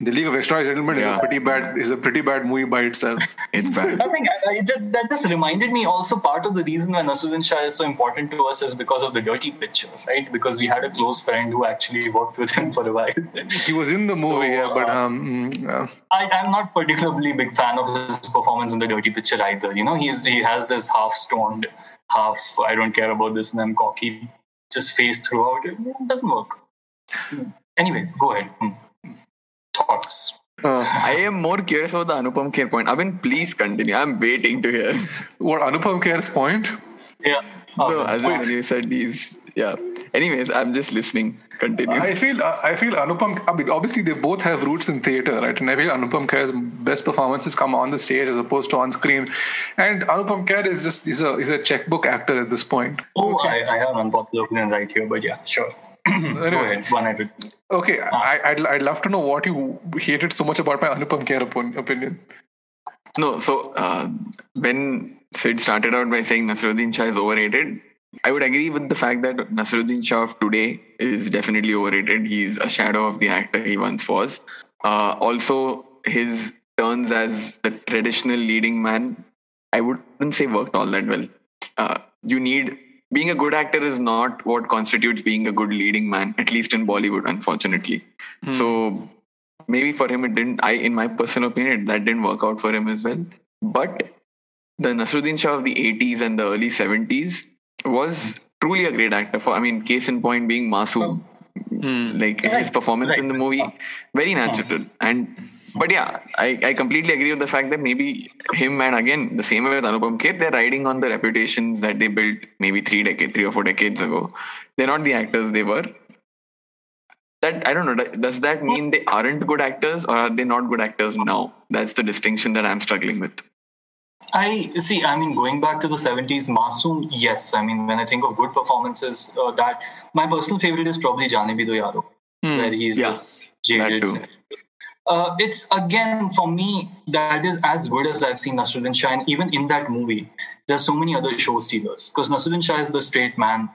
The League of Extraordinary Gentlemen yeah. is a pretty bad is a pretty bad movie by itself. (laughs) it's bad. I think I, I just, that just reminded me also part of the reason why Naseeruddin Shah is so important to us is because of the Dirty Picture, right? Because we had a close friend who actually worked with him (laughs) for a while. he was in the movie, so, yeah, but uh, um, mm, I, I'm not particularly big fan of his performance in the Dirty Picture either. You know, he's he has this half stoned, half I don't care about this and I'm cocky, just face throughout. It, it doesn't work. Anyway, go ahead. Hmm thoughts. Uh, I am more curious about the Anupam Kher point. I mean, please continue. I'm waiting to hear. What Anupam Kher's point? Yeah. no, as when you said these, yeah. Anyways, I'm just listening. Continue. I feel I feel Anupam. I mean, obviously they both have roots in theater, right? And I feel Anupam Kher's best performances come on the stage as opposed to on screen. And Anupam Kher is just is a is a checkbook actor at this point. Oh, okay. I, I have an unpopular opinion right here, but yeah, sure. Anyway, one Okay, uh, I, I'd, I'd love to know what you hated so much about my Anupam Kher opinion. No, so uh, when Sid started out by saying Naseeruddin Shah is overrated, I would agree with the fact that Naseeruddin Shah of today is definitely overrated. He's a shadow of the actor he once was. Uh, also, his turns as the traditional leading man, I wouldn't say worked all that well. Uh, you need being a good actor is not what constitutes being a good leading man, at least in Bollywood, unfortunately. Hmm. So maybe for him it didn't. I, in my personal opinion, that didn't work out for him as well. But the Naseeruddin Shah of the 80s and the early 70s was truly a great actor. For I mean, case in point being Masoom. Hmm. Like right. his performance right. in the movie, very natural. And but yeah, I, I completely agree with the fact that maybe him and again the same way with Anupam Kher, they're riding on the reputations that they built maybe three decades, three or four decades ago. They're not the actors they were. That I don't know. Does that mean they aren't good actors, or are they not good actors now? That's the distinction that I'm struggling with. I see. I mean, going back to the 70s, Masoom, yes. I mean, when I think of good performances, uh, that my personal favorite is probably Jaane Bhi Do Yaaro, hmm. where he's yeah, this jaded uh, it's again for me that is as good as I've seen Naseeruddin Shah. And even in that movie, there's so many other show stealers because Naseeruddin Shah is the straight man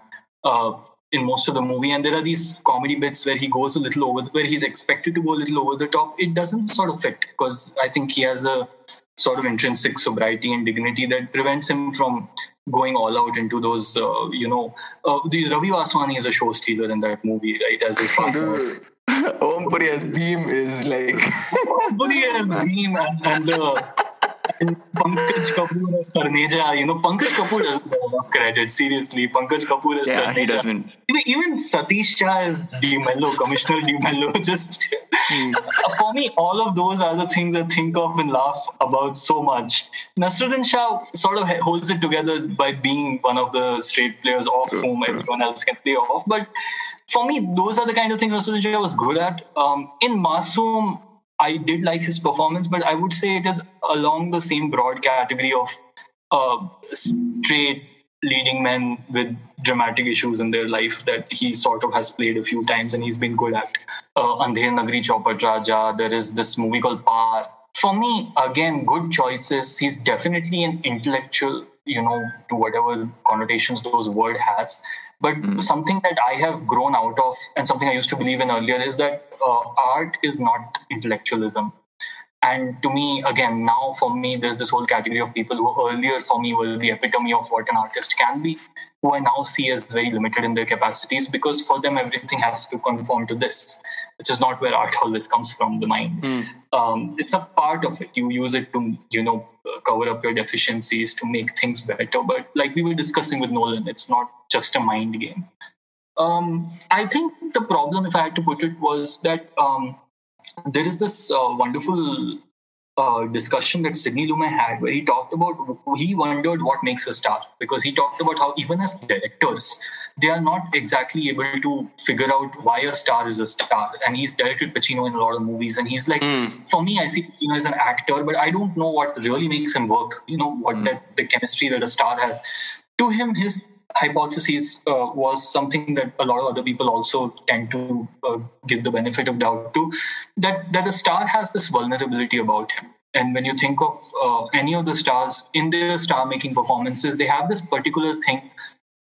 uh, in most of the movie, and there are these comedy bits where he goes a little over, where he's expected to go a little over the top. It doesn't sort of fit because I think he has a sort of intrinsic sobriety and dignity that prevents him from going all out into those, uh, you know, uh, the Ravi Vaswani is a show stealer in that movie, right? As his partner. Om Puri as Bheem is like. Om Puri as Bheem and, and, uh, and Pankaj Kapoor as Tarneja. You know, Pankaj Kapoor doesn't have enough credit. Seriously, Pankaj Kapoor as yeah, Tarneja. He doesn't. Even, even Satish Shah as DiMello, Commissioner DiMello. (laughs) Just hmm. for me, all of those are the things I think of and laugh about so much. Naseeruddin Shah sort of holds it together by being one of the straight players off whom everyone else can play off. But for me, those are the kind of things Naseeruddin was good at. Um, in Masoom, I did like his performance, but I would say it is along the same broad category of uh, straight leading men with dramatic issues in their life that he sort of has played a few times and he's been good at. Uh, Andher Nagri Chaupat Raja, there is this movie called Paar. For me, again, good choices. He's definitely an intellectual, you know, to whatever connotations those word has. But mm. something that I have grown out of, and something I used to believe in earlier, is that uh, art is not intellectualism. And to me, again, now for me, there's this whole category of people who earlier for me were the epitome of what an artist can be, who I now see as very limited in their capacities because for them, everything has to conform to this which is not where art always comes from the mind. Mm. Um, it's a part of it. You use it to, you know, cover up your deficiencies to make things better. But like we were discussing with Nolan, it's not just a mind game. Um, I think the problem, if I had to put it, was that um, there is this uh, wonderful uh, discussion that Sidney Lumet had, where he talked about he wondered what makes a star because he talked about how even as directors, they are not exactly able to figure out why a star is a star. And he's directed Pacino in a lot of movies, and he's like, mm. for me, I see Pacino as an actor, but I don't know what really makes him work. You know what mm. that the chemistry that a star has. To him, his hypothesis uh, was something that a lot of other people also tend to uh, give the benefit of doubt to that that the star has this vulnerability about him and when you think of uh, any of the stars in their star making performances they have this particular thing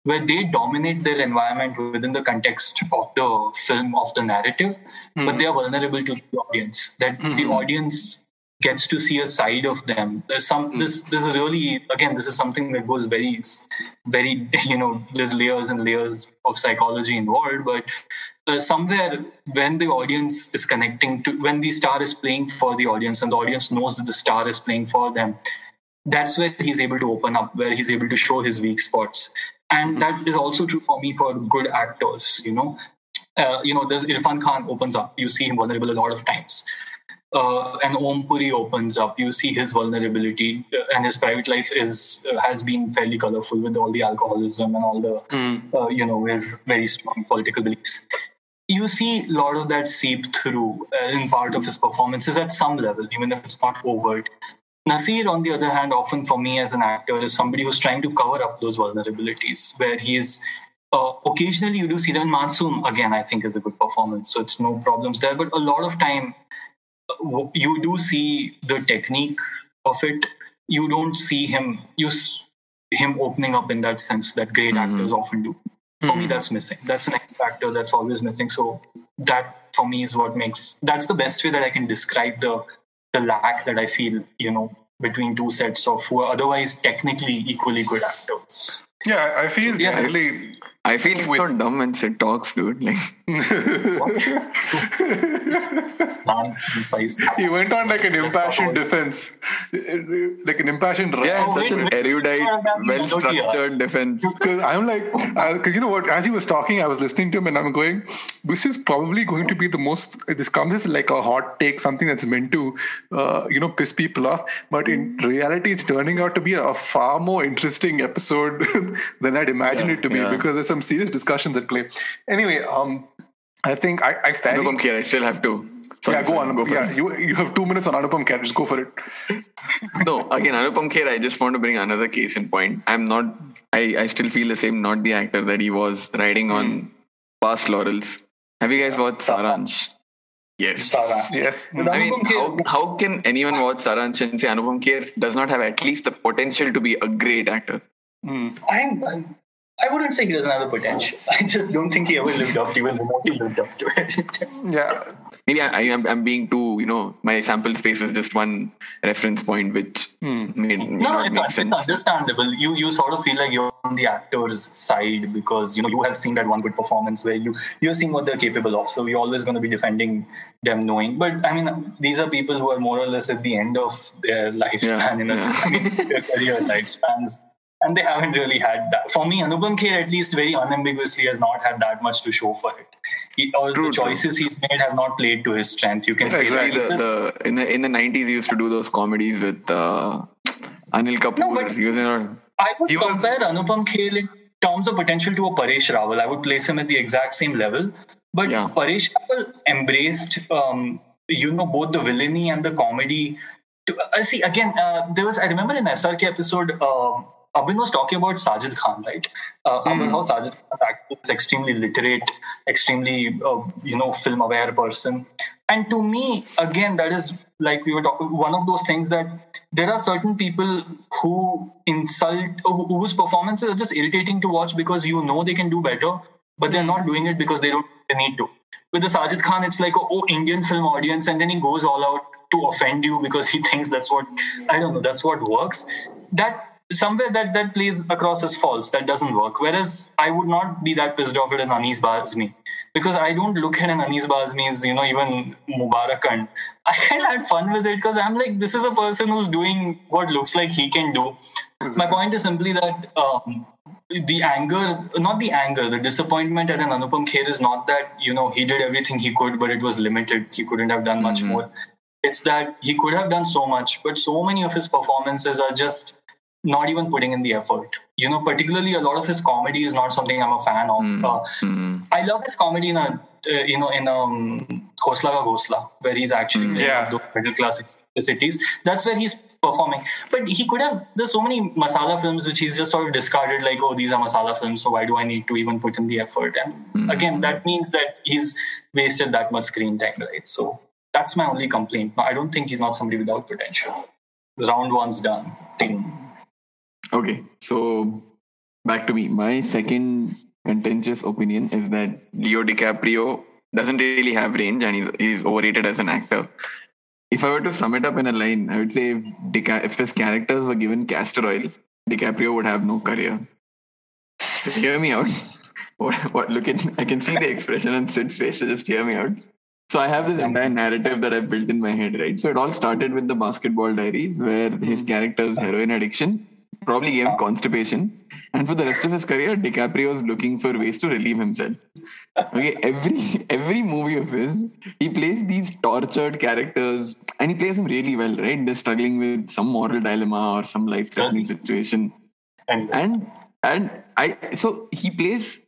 where they dominate their environment within the context of the film of the narrative mm-hmm. but they are vulnerable to the audience that mm-hmm. the audience gets to see a side of them. There's some mm. this this is really again this is something that goes very very (laughs) you know there's layers and layers of psychology involved but uh, somewhere when the audience is connecting to when the star is playing for the audience and the audience knows that the star is playing for them that's where he's able to open up where he's able to show his weak spots. And mm. that is also true for me for good actors you know. Uh, you know there's irfan khan opens up. You see him vulnerable a lot of times uh, and Om Puri opens up, you see his vulnerability, uh, and his private life is uh, has been fairly colorful with all the alcoholism and all the mm. uh, you know his very strong political beliefs. You see a lot of that seep through uh, in part of his performances at some level, even if it's not overt. Nasir, on the other hand, often for me as an actor, is somebody who's trying to cover up those vulnerabilities, where he is uh, occasionally you do see that Masoom again I think is a good performance so it's no problems there but a lot of time you do see the technique of it. You don't see him use him opening up in that sense that great mm-hmm. actors often do. For mm-hmm. me, that's missing. That's an X factor that's always missing. So that for me is what makes that's the best way that I can describe the the lack that I feel, you know, between two sets of who are otherwise technically equally good actors. Yeah, I feel yeah, generally I feel so dumb when Sid talks, dude. Like, he went on like an impassioned defense, like an impassioned. Yeah, such an erudite, well-structured defense. Because I'm like, because you know what? As he was talking, I was listening to him, and I'm going, "This is probably going to be the most. This comes as like a hot take, something that's meant to, uh, you know, piss people off. But in reality, it's turning out to be a, far more interesting episode (laughs) than I'd imagined yeah, it to be yeah. because there's some some serious discussions at play. Anyway, um, I think I, I fairly. Anupam Kher, I still have to. Sorry, yeah, go on. Go yeah, you, you have two minutes on Anupam Kher. Just go for it. no, again, Anupam Kher, I just want to bring another case in point. I'm not, I, I still feel the same, not the actor that he was riding on mm. past laurels. Have you guys watched Saransh? Yes. Saransh. Yes. I mean, how, how can anyone watch Saransh and say Anupam Kher does not have at least the potential to be a great actor? Mm. I'm, I'm I wouldn't say he doesn't have the potential. (laughs) I just don't think he ever lived up to even remotely lived up to it. yeah. Maybe I, am I'm, I'm being too, you know, my sample space is just one reference point, which hmm. made, no, it's, it's understandable. You you sort of feel like you're on the actor's side because you know you have seen that one good performance where you you're seeing what they're capable of. So you're always going to be defending them, knowing. But I mean, these are people who are more or less at the end of their (laughs) lifespan yeah, in a yeah. (laughs) I mean, their career lifespans and they haven't really had that. For me, Anupam Kher at least very unambiguously has not had that much to show for it. He, all true, the choices true. he's made have not played to his strength. You can yeah, say exactly. that. The, the, in the in the nineties, he used to do those comedies with uh, Anil Kapoor. No, but he was not, I would compare was, Anupam Kher in terms of potential to a Paresh Rawal. I would place him at the exact same level. But yeah. Paresh Rawal embraced, um, you know, both the villainy and the comedy. To, uh, see, again, uh, there was I remember in SRK episode. Uh, Abin was talking about Sajid Khan, right? Uh, mm. how Sajid Khan is extremely literate, extremely uh, you know film aware person, and to me, again, that is like we were talking. One of those things that there are certain people who insult, whose performances are just irritating to watch because you know they can do better, but they're not doing it because they don't they need to. With the Sajid Khan, it's like oh Indian film audience, and then he goes all out to offend you because he (laughs) thinks that's what I don't know that's what works. That somewhere that that plays across as false. That doesn't work. Whereas I would not be that pissed off at an Anees Bazmi because I don't look at an Anees as you know, even Mubarakan. I kind of had fun with it because I'm like, this is a person who's doing what looks like he can do. My point is simply that um, the anger, not the anger, the disappointment at an Anupam Kher is not that, you know, he did everything he could, but it was limited. He couldn't have done much mm-hmm. more It's that he could have done so much, but so many of his performances are just not even putting in the effort. You know, particularly a lot of his comedy is not something I'm a fan of. Mm. Uh, mm. I love his comedy in a uh, you know in um Khosla Ka Ghosla, where he's actually mm, yeah. the middle class cities. That's where he's performing. But he could have. There's so many masala films which he's just sort of discarded. Like, oh, these are masala films, so why do I need to even put in the effort? And mm. again, that means that he's wasted that much screen time, right? So that's my only complaint. I don't think he's not somebody without potential. The round one's done. Ding. Okay, so back to me. My second contentious opinion is that Leo DiCaprio doesn't really have range and he's, he's overrated as an actor. If I were to sum it up in a line, I would say if, Dica- if his characters were given castor oil, DiCaprio would have no career. So hear me out. (laughs) what, what look at I can see the expression on Sid's face, so just hear me out. So I have this entire narrative that I've built in my head, right? So it all started with the basketball diaries where his hmm. character's heroin addiction probably gave him constipation. And for the rest of his career, DiCaprio is looking for ways to relieve himself. Okay, every every movie of his, he plays these tortured characters, and he plays them really well, right? They're struggling with some moral dilemma or some life-threatening situation, and and and I so he plays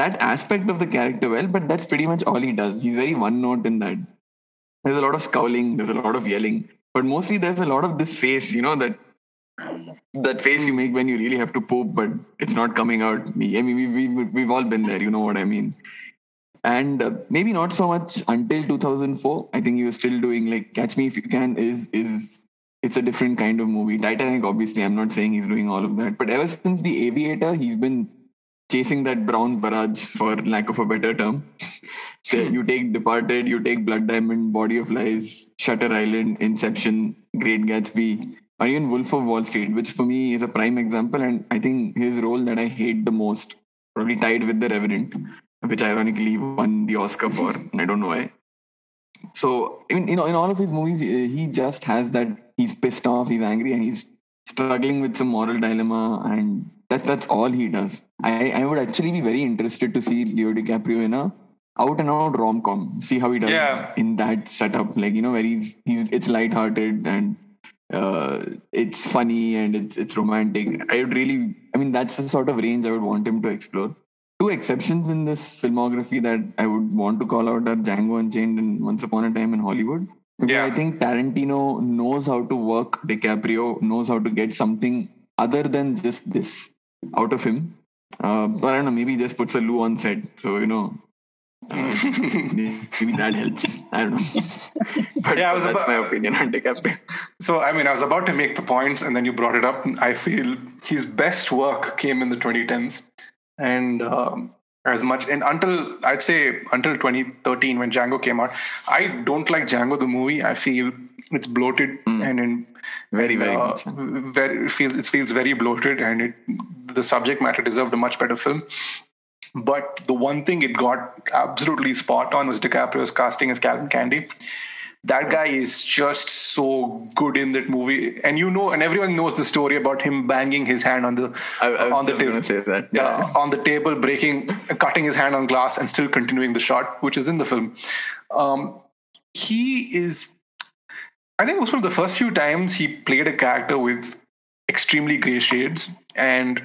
that aspect of the character well, but that's pretty much all he does. He's very one note in that. There's a lot of scowling, there's a lot of yelling, but mostly there's a lot of this face, you know, that that face you make when you really have to poop, but it's not coming out. I mean, we, we, we've all been there, you know what I mean. And uh, maybe not so much until 2004. I think he was still doing like Catch Me If You Can is is it's a different kind of movie. Titanic, obviously, I'm not saying he's doing all of that, but ever since The Aviator, he's been chasing that brown barrage, for lack of a better term. (laughs) so you take Departed, you take Blood Diamond, Body of Lies, Shutter Island, Inception, Great Gatsby or even Wolf of Wall Street, which for me is a prime example. And I think his role that I hate the most, probably tied with The Revenant, which ironically won the Oscar for. And I don't know why. So, in, you know, in all of his movies, eh, he just has that he's pissed off, he's angry, and he's struggling with some moral dilemma. And that, that's all he does. I, I would actually be very interested to see Leo DiCaprio in a out and out rom com. See how he does yeah. in that setup. Like, you know, where he's, he's it's lighthearted and uh, it's funny and it's it's romantic. I would really, I mean, that's the sort of range I would want him to explore. Two exceptions in this filmography that I would want to call out are Django Unchained and Once Upon a Time in Hollywood. Yeah. I think Tarantino knows how to work DiCaprio, knows how to get something other than just this out of him. Uh, but I don't know, maybe just puts a loo on set. So, you know, (laughs) maybe that helps. I don't know. (laughs) But yeah, that's about, my opinion on DiCaprio. So, I mean, I was about to make the points, and then you brought it up. I feel his best work came in the 2010s, and um, as much and until I'd say until 2013 when Django came out, I don't like Django the movie. I feel it's bloated mm. and in very very uh, very it feels it feels very bloated and it the subject matter deserved a much better film but the one thing it got absolutely spot on was DiCaprio's casting as Calvin Candie. That guy is just so good in that movie, and you know, and everyone knows the story about him banging his hand on the I, I on the table. Yeah. Uh, on the table, breaking, cutting his hand on glass, and still continuing the shot, which is in the film. Um, he is, I think, it was one of the first few times he played a character with extremely gray shades, and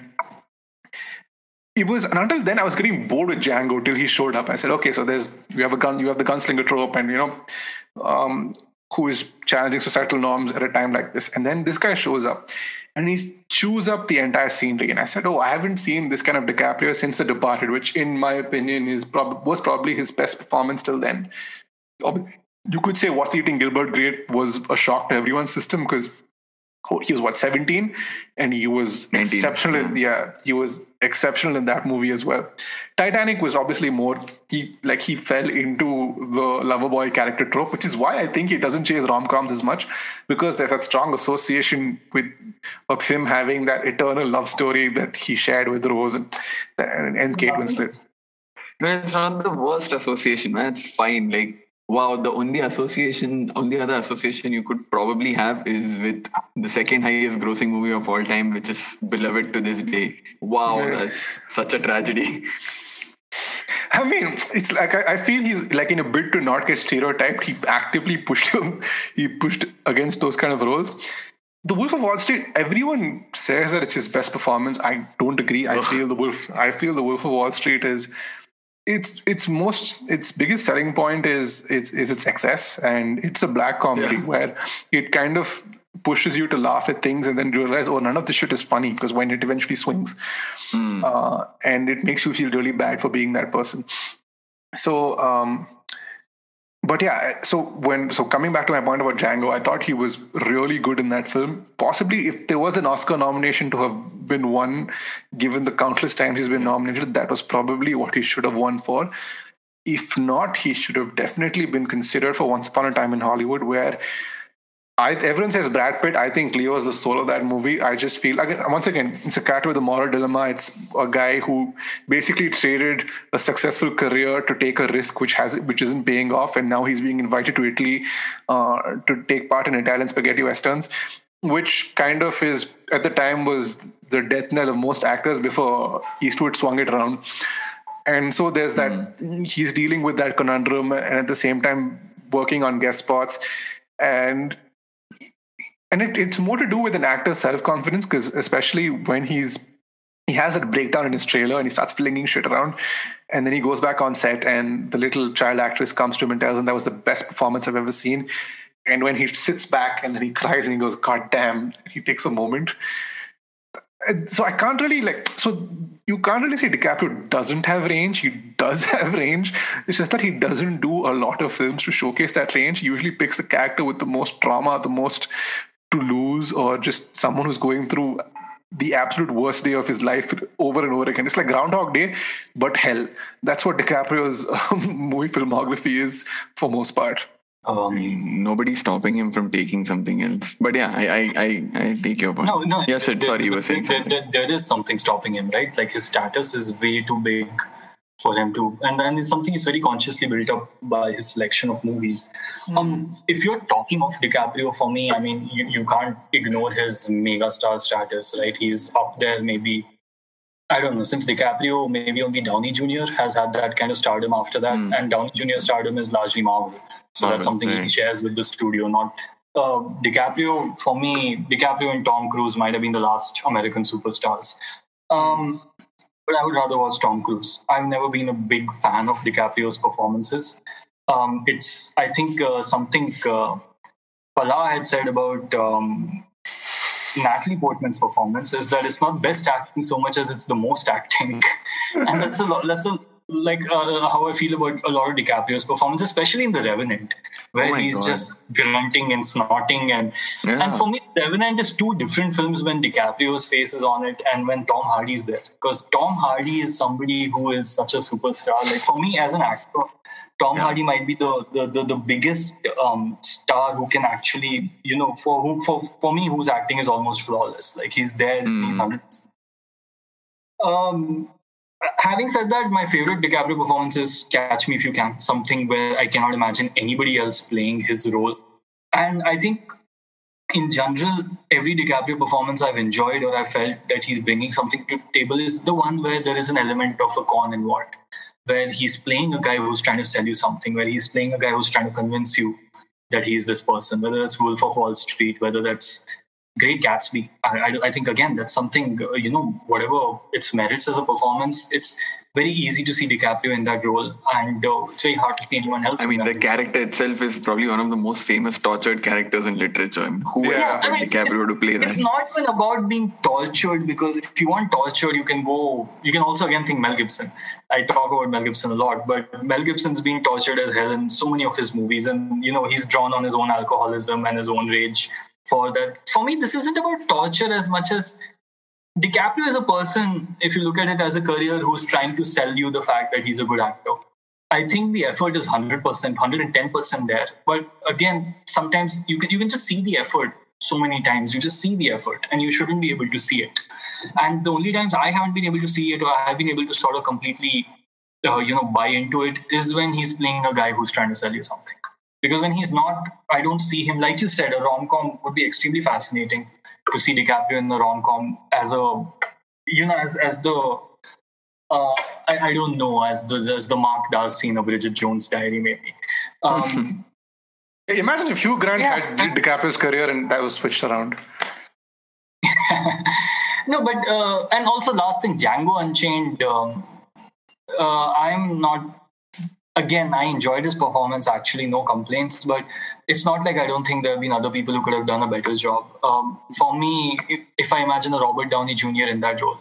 it was and until then I was getting bored with Django till he showed up. I said, okay, so there's you have a gun, you have the gunslinger trope, and you know, um, who is challenging societal norms at a time like this. And then this guy shows up and he chews up the entire scenery. And I said, oh, I haven't seen this kind of DiCaprio since The Departed, which in my opinion is prob- was probably his best performance till then. You could say What's Eating Gilbert Grape was a shock to everyone's system because he was what 17 and he was 19. exceptional hmm. yeah he was exceptional in that movie as well. Titanic was obviously more he like he fell into the lover boy character trope which is why i think he doesn't chase rom-coms as much because there's that strong association with of him having that eternal love story that he shared with rose and, and, and kate winslet no, it's not the worst association man. It's fine. Like Wow, the only association, only other association you could probably have is with the second highest grossing movie of all time, which is beloved to this day. Wow, that's such a tragedy. I mean, it's like I, I, feel he's like in a bid to not get stereotyped. He actively pushed him. He pushed against those kind of roles. The Wolf of Wall Street. Everyone says that it's his best performance. I don't agree. I feel the Wolf. I feel the Wolf of Wall Street is. It's its most its biggest selling point is is is its excess and it's a black comedy yeah. where it kind of pushes you to laugh at things and then realize, oh, none of this shit is funny because when it eventually swings, mm. uh, and it makes you feel really bad for being that person. So, um, but yeah, so when so coming back to my point about Django, I thought he was really good in that film. Possibly, if there was an Oscar nomination to have been won, given the countless times he's been nominated, that was probably what he should have won for. If not, he should have definitely been considered for Once Upon a Time in Hollywood, where I, everyone says Brad Pitt. I think Leo is the soul of that movie. I just feel again, once again, it's a cat with a moral dilemma. It's a guy who basically traded a successful career to take a risk which has which isn't paying off, and now he's being invited to Italy uh, to take part in Italian spaghetti westerns, which kind of is at the time was the death knell of most actors before Eastwood swung it around. And so there's that mm. he's dealing with that conundrum, and at the same time working on guest spots and and it, it's more to do with an actor's self-confidence because especially when he's he has that breakdown in his trailer and he starts flinging shit around and then he goes back on set and the little child actress comes to him and tells him that was the best performance i've ever seen and when he sits back and then he cries and he goes god damn he takes a moment so i can't really like so you can't really say DiCaprio doesn't have range. He does (laughs) have range. It's just that he doesn't do a lot of films to showcase that range. He usually picks a character with the most trauma, the most to lose or just someone who's going through the absolute worst day of his life over and over again. It's like Groundhog Day, but hell. That's what DiCaprio's (laughs) movie filmography is for most part. Um, nobody's stopping him from taking something else. But yeah, I I, I, I take your point. No, no. Yes, there, sorry, you were saying there, there, there is something stopping him, right? Like his status is way too big for him to and, and it's something is very consciously built up by his selection of movies mm. um if you're talking of DiCaprio for me I mean you, you can't ignore his mega star status right he's up there maybe I don't know since DiCaprio maybe only Downey Jr. has had that kind of stardom after that mm. and Downey Jr. stardom is largely Marvel so Marvel, that's something right. he shares with the studio not uh, DiCaprio for me DiCaprio and Tom Cruise might have been the last American superstars um, but I would rather watch Tom Cruise. I've never been a big fan of DiCaprio's performances. Um, it's, I think, uh, something uh, Pala had said about um, Natalie Portman's performance is that it's not best acting so much as it's the most acting, (laughs) and that's a lot. That's a like uh, how I feel about a lot of DiCaprio's performance, especially in The Revenant, where oh he's God. just grunting and snorting. And yeah. and for me, Revenant is two different films when DiCaprio's face is on it and when Tom Hardy's there. Because Tom Hardy is somebody who is such a superstar. Like for me as an actor, Tom yeah. Hardy might be the the, the, the biggest um, star who can actually, you know, for who for, for me whose acting is almost flawless. Like he's there, mm. he's hundred um, having said that, my favorite DiCaprio performance is Catch Me If You Can, something where I cannot imagine anybody else playing his role. And I think in general, every DiCaprio performance I've enjoyed or I felt that he's bringing something to the table is the one where there is an element of a con involved, where he's playing a guy who's trying to sell you something, where he's playing a guy who's trying to convince you that he's this person, whether that's Wolf of Wall Street, whether that's Great Gatsby. I, I, I, think again that's something you know whatever its merits as a performance, it's very easy to see DiCaprio in that role, and uh, it's very hard to see anyone else. I mean, the character itself is probably one of the most famous tortured characters in literature. I mean, who yeah, I mean, DiCaprio to play that? It's not even about being tortured because if you want torture, you can go. You can also again think Mel Gibson. I talk about Mel Gibson a lot, but Mel Gibson's being tortured as hell in so many of his movies, and you know he's drawn on his own alcoholism and his own rage for that. For me, this isn't about torture as much as DiCaprio is a person, if you look at it as a career, who's trying to sell you the fact that he's a good actor. I think the effort is 100%, 110% there. But again, sometimes you can, you can just see the effort so many times. You just see the effort and you shouldn't be able to see it. And the only times I haven't been able to see it or I have been able to sort of completely, uh, you know, buy into it is when he's playing a guy who's trying to sell you something because when he's not, I don't see him. Like you said, a rom com would be extremely fascinating to see DiCaprio in the rom com as a, you know, as as the Uh, I, I, don't know, as the as the Mark Darcy of Bridget Jones' Diary, maybe. Um, (laughs) Imagine if Hugh Grant yeah. had DiCaprio's career and that was switched around. (laughs) no, but uh, and also last thing, Django Unchained. Um, uh, I'm not. Again, I enjoyed his performance. Actually, no complaints. But it's not like I don't think there have been other people who could have done a better job. Um, for me, if, if, I imagine a Robert Downey Jr. in that role,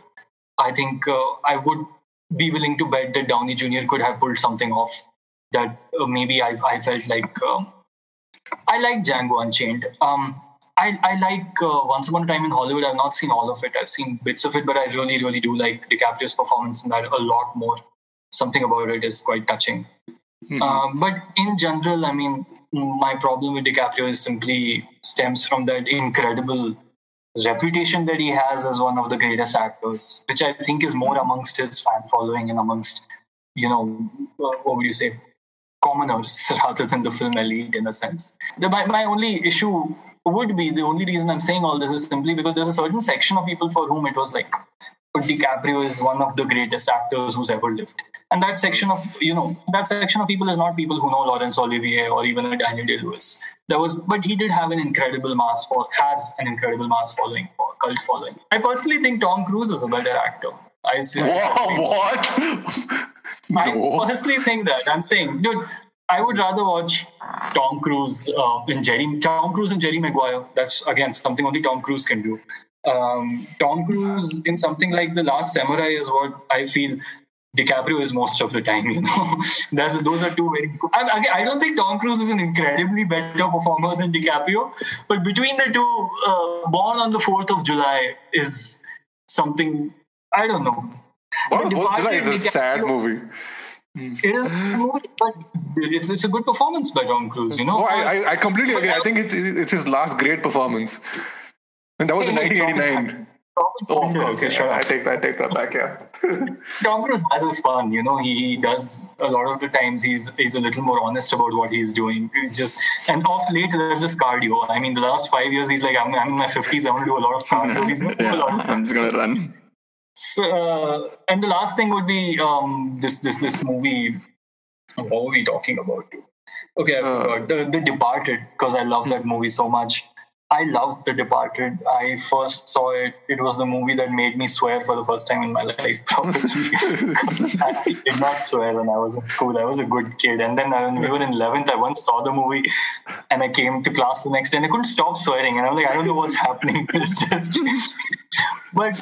I think uh, I would be willing to bet that Downey Jr. could have pulled something off that uh, maybe I, I felt like. Um, I like Django Unchained. Um, I, I like uh, Once Upon a Time in Hollywood. I've not seen all of it. I've seen bits of it, but I really, really do like DiCaprio's performance in that a lot more. Something about it is quite touching. Mm-hmm. Um, but in general, I mean, my problem with DiCaprio is simply stems from that incredible reputation that he has as one of the greatest actors, which I think is more amongst his fan following and amongst, you know, uh, what would you say, commoners (laughs) rather than the film elite in a sense. The, my, my only issue would be the only reason I'm saying all this is simply because there's a certain section of people for whom it was like DiCaprio is one of the greatest actors who's ever lived. And that section of you know that section of people is not people who know Laurence Olivier or even a Daniel Day Lewis. There was, but he did have an incredible mass for has an incredible mass following or cult following. I personally think Tom Cruise is a better actor. (laughs) Whoa, what? I honestly think that. I'm saying, dude, I would rather watch Tom Cruise uh, in Jerry Tom Cruise and Jerry Maguire. That's again something only Tom Cruise can do. Um, Tom Cruise in something like The Last Samurai is what I feel DiCaprio is most of the time. (laughs) You know, That's, those are two very. I, I, don't think Tom Cruise is an incredibly better performer than DiCaprio, but between the two, uh, Born on the Fourth of July is something I don't know. Born on the Fourth of July is a DiCaprio, sad movie. It is a movie, but it's, it's a good performance by Tom Cruise, you know. Oh, I, I completely agree. I think it's, it's his last great performance. And that was in 1989. Oh, of course. Okay, sure. I take that. I take that back. Yeah. (laughs) Tom Cruise has his fun. You know, he, he does a lot of the times. He's he's a little more honest about what he's doing. He's just and off late there's just cardio. I mean, the last five years he's like, I'm, I'm in my fifties. I want to do a lot of (laughs) cardio. He's yeah, I'm just gonna run. So, uh, and the last thing would be um, this this this movie. What were we talking about? Okay, I uh, forgot the, the Departed because I love that movie so much. I loved The Departed. I first saw it. It was the movie that made me swear for the first time in my (laughs) life. Probably, (laughs) I did not swear when I was in school. I was a good kid. And then when we were in eleventh, I once saw the movie, and I came to class the next day, and I couldn't stop swearing. And I'm like, I don't know what's happening. (laughs) It's just, but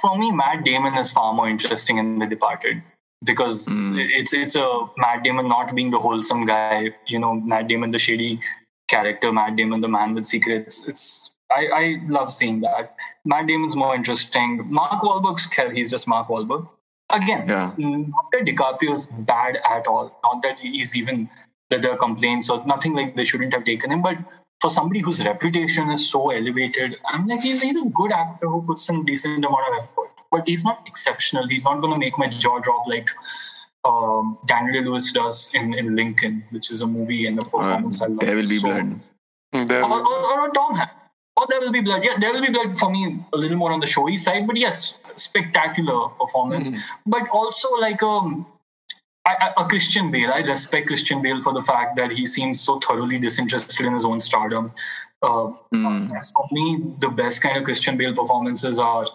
for me, Matt Damon is far more interesting in The Departed because mm. it's it's a Matt Damon not being the wholesome guy, you know, Matt Damon the shady character, Matt Damon the man with secrets. It's I, I love seeing that. Matt Damon's more interesting. Mark Wahlberg's he's just Mark Wahlberg. Again, yeah. not that DiCaprio's bad at all. Not that he's even that there are complaints or nothing like they shouldn't have taken him, but for somebody whose reputation is so elevated, I'm like, he's, he's a good actor who puts some decent amount of effort, but he's not exceptional. He's not going to make my jaw drop like um, Daniel Lewis does in, in Lincoln, which is a movie and a performance uh, I love. There will be so, blood. Hmm, or, or, or, Tom Hanks. Or There Will Be Blood. Yeah, There Will Be Blood for me a little more on the showy side, but yes, spectacular performance. Mm-hmm. But also like um, I, I, a Christian Bale. I respect Christian Bale for the fact that he seems so thoroughly disinterested in his own stardom. Uh, mm. For me, the best kind of Christian Bale performances are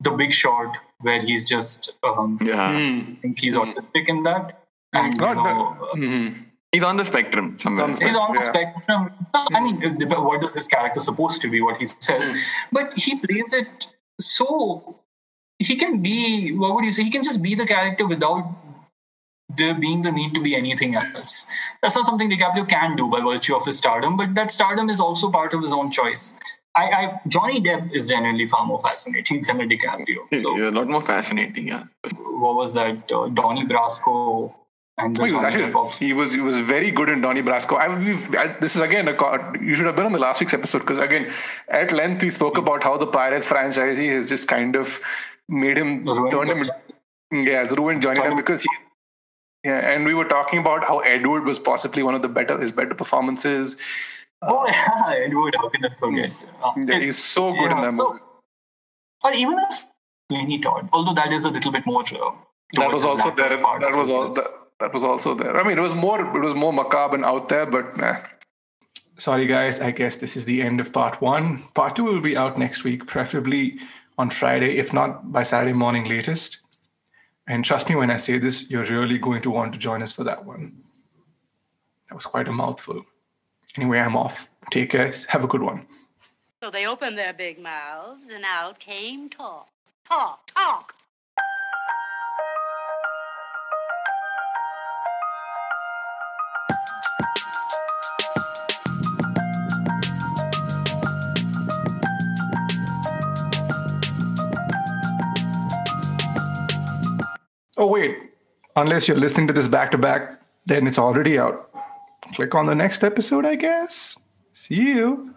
The Big Short, where he's just um, yeah. I think he's hmm. autistic in that. And, you know, mm-hmm. He's on the spectrum somewhere. He's on the yeah. spectrum. I mean, what is this character supposed to be? What he says, mm. but he plays it so. He can be. What would you say? He can just be the character without there being the need to be anything else. That's not something DiCaprio can do by virtue of his stardom, but that stardom is also part of his own choice. I, I Johnny Depp is generally far more fascinating than a DiCaprio. So, yeah, a lot more fascinating, yeah. What was that? Uh, Donnie Brasco and oh, he was actually of, he was he was very good in Donnie Brasco. I, I, this is again a, you should have been on the last week's episode because again at length we spoke about how the Pirates franchise has just kind of made him turn him yeah it's ruined Johnny Depp because he yeah, and we were talking about how Edward was possibly one of the better his better performances. Oh (laughs) yeah, Edward, how can I forget? Uh, yeah, he's so good yeah, in that so, movie. Or even as Sweeney Todd, although that is a little bit more uh, that was also there. That was all. That, that was also there. I mean, it was more. It was more macabre and out there, but. Eh. Sorry, guys. I guess this is the end of part one. Part two will be out next week, preferably on Friday, if not by Saturday morning latest. And trust me when I say this, you're really going to want to join us for that one. That was quite a mouthful. Anyway, I'm off. Take care. Have a good one. So they opened their big mouths, and out came talk. Talk, talk. Oh, wait. Unless you're listening to this back to back, then it's already out. Click on the next episode, I guess. See you.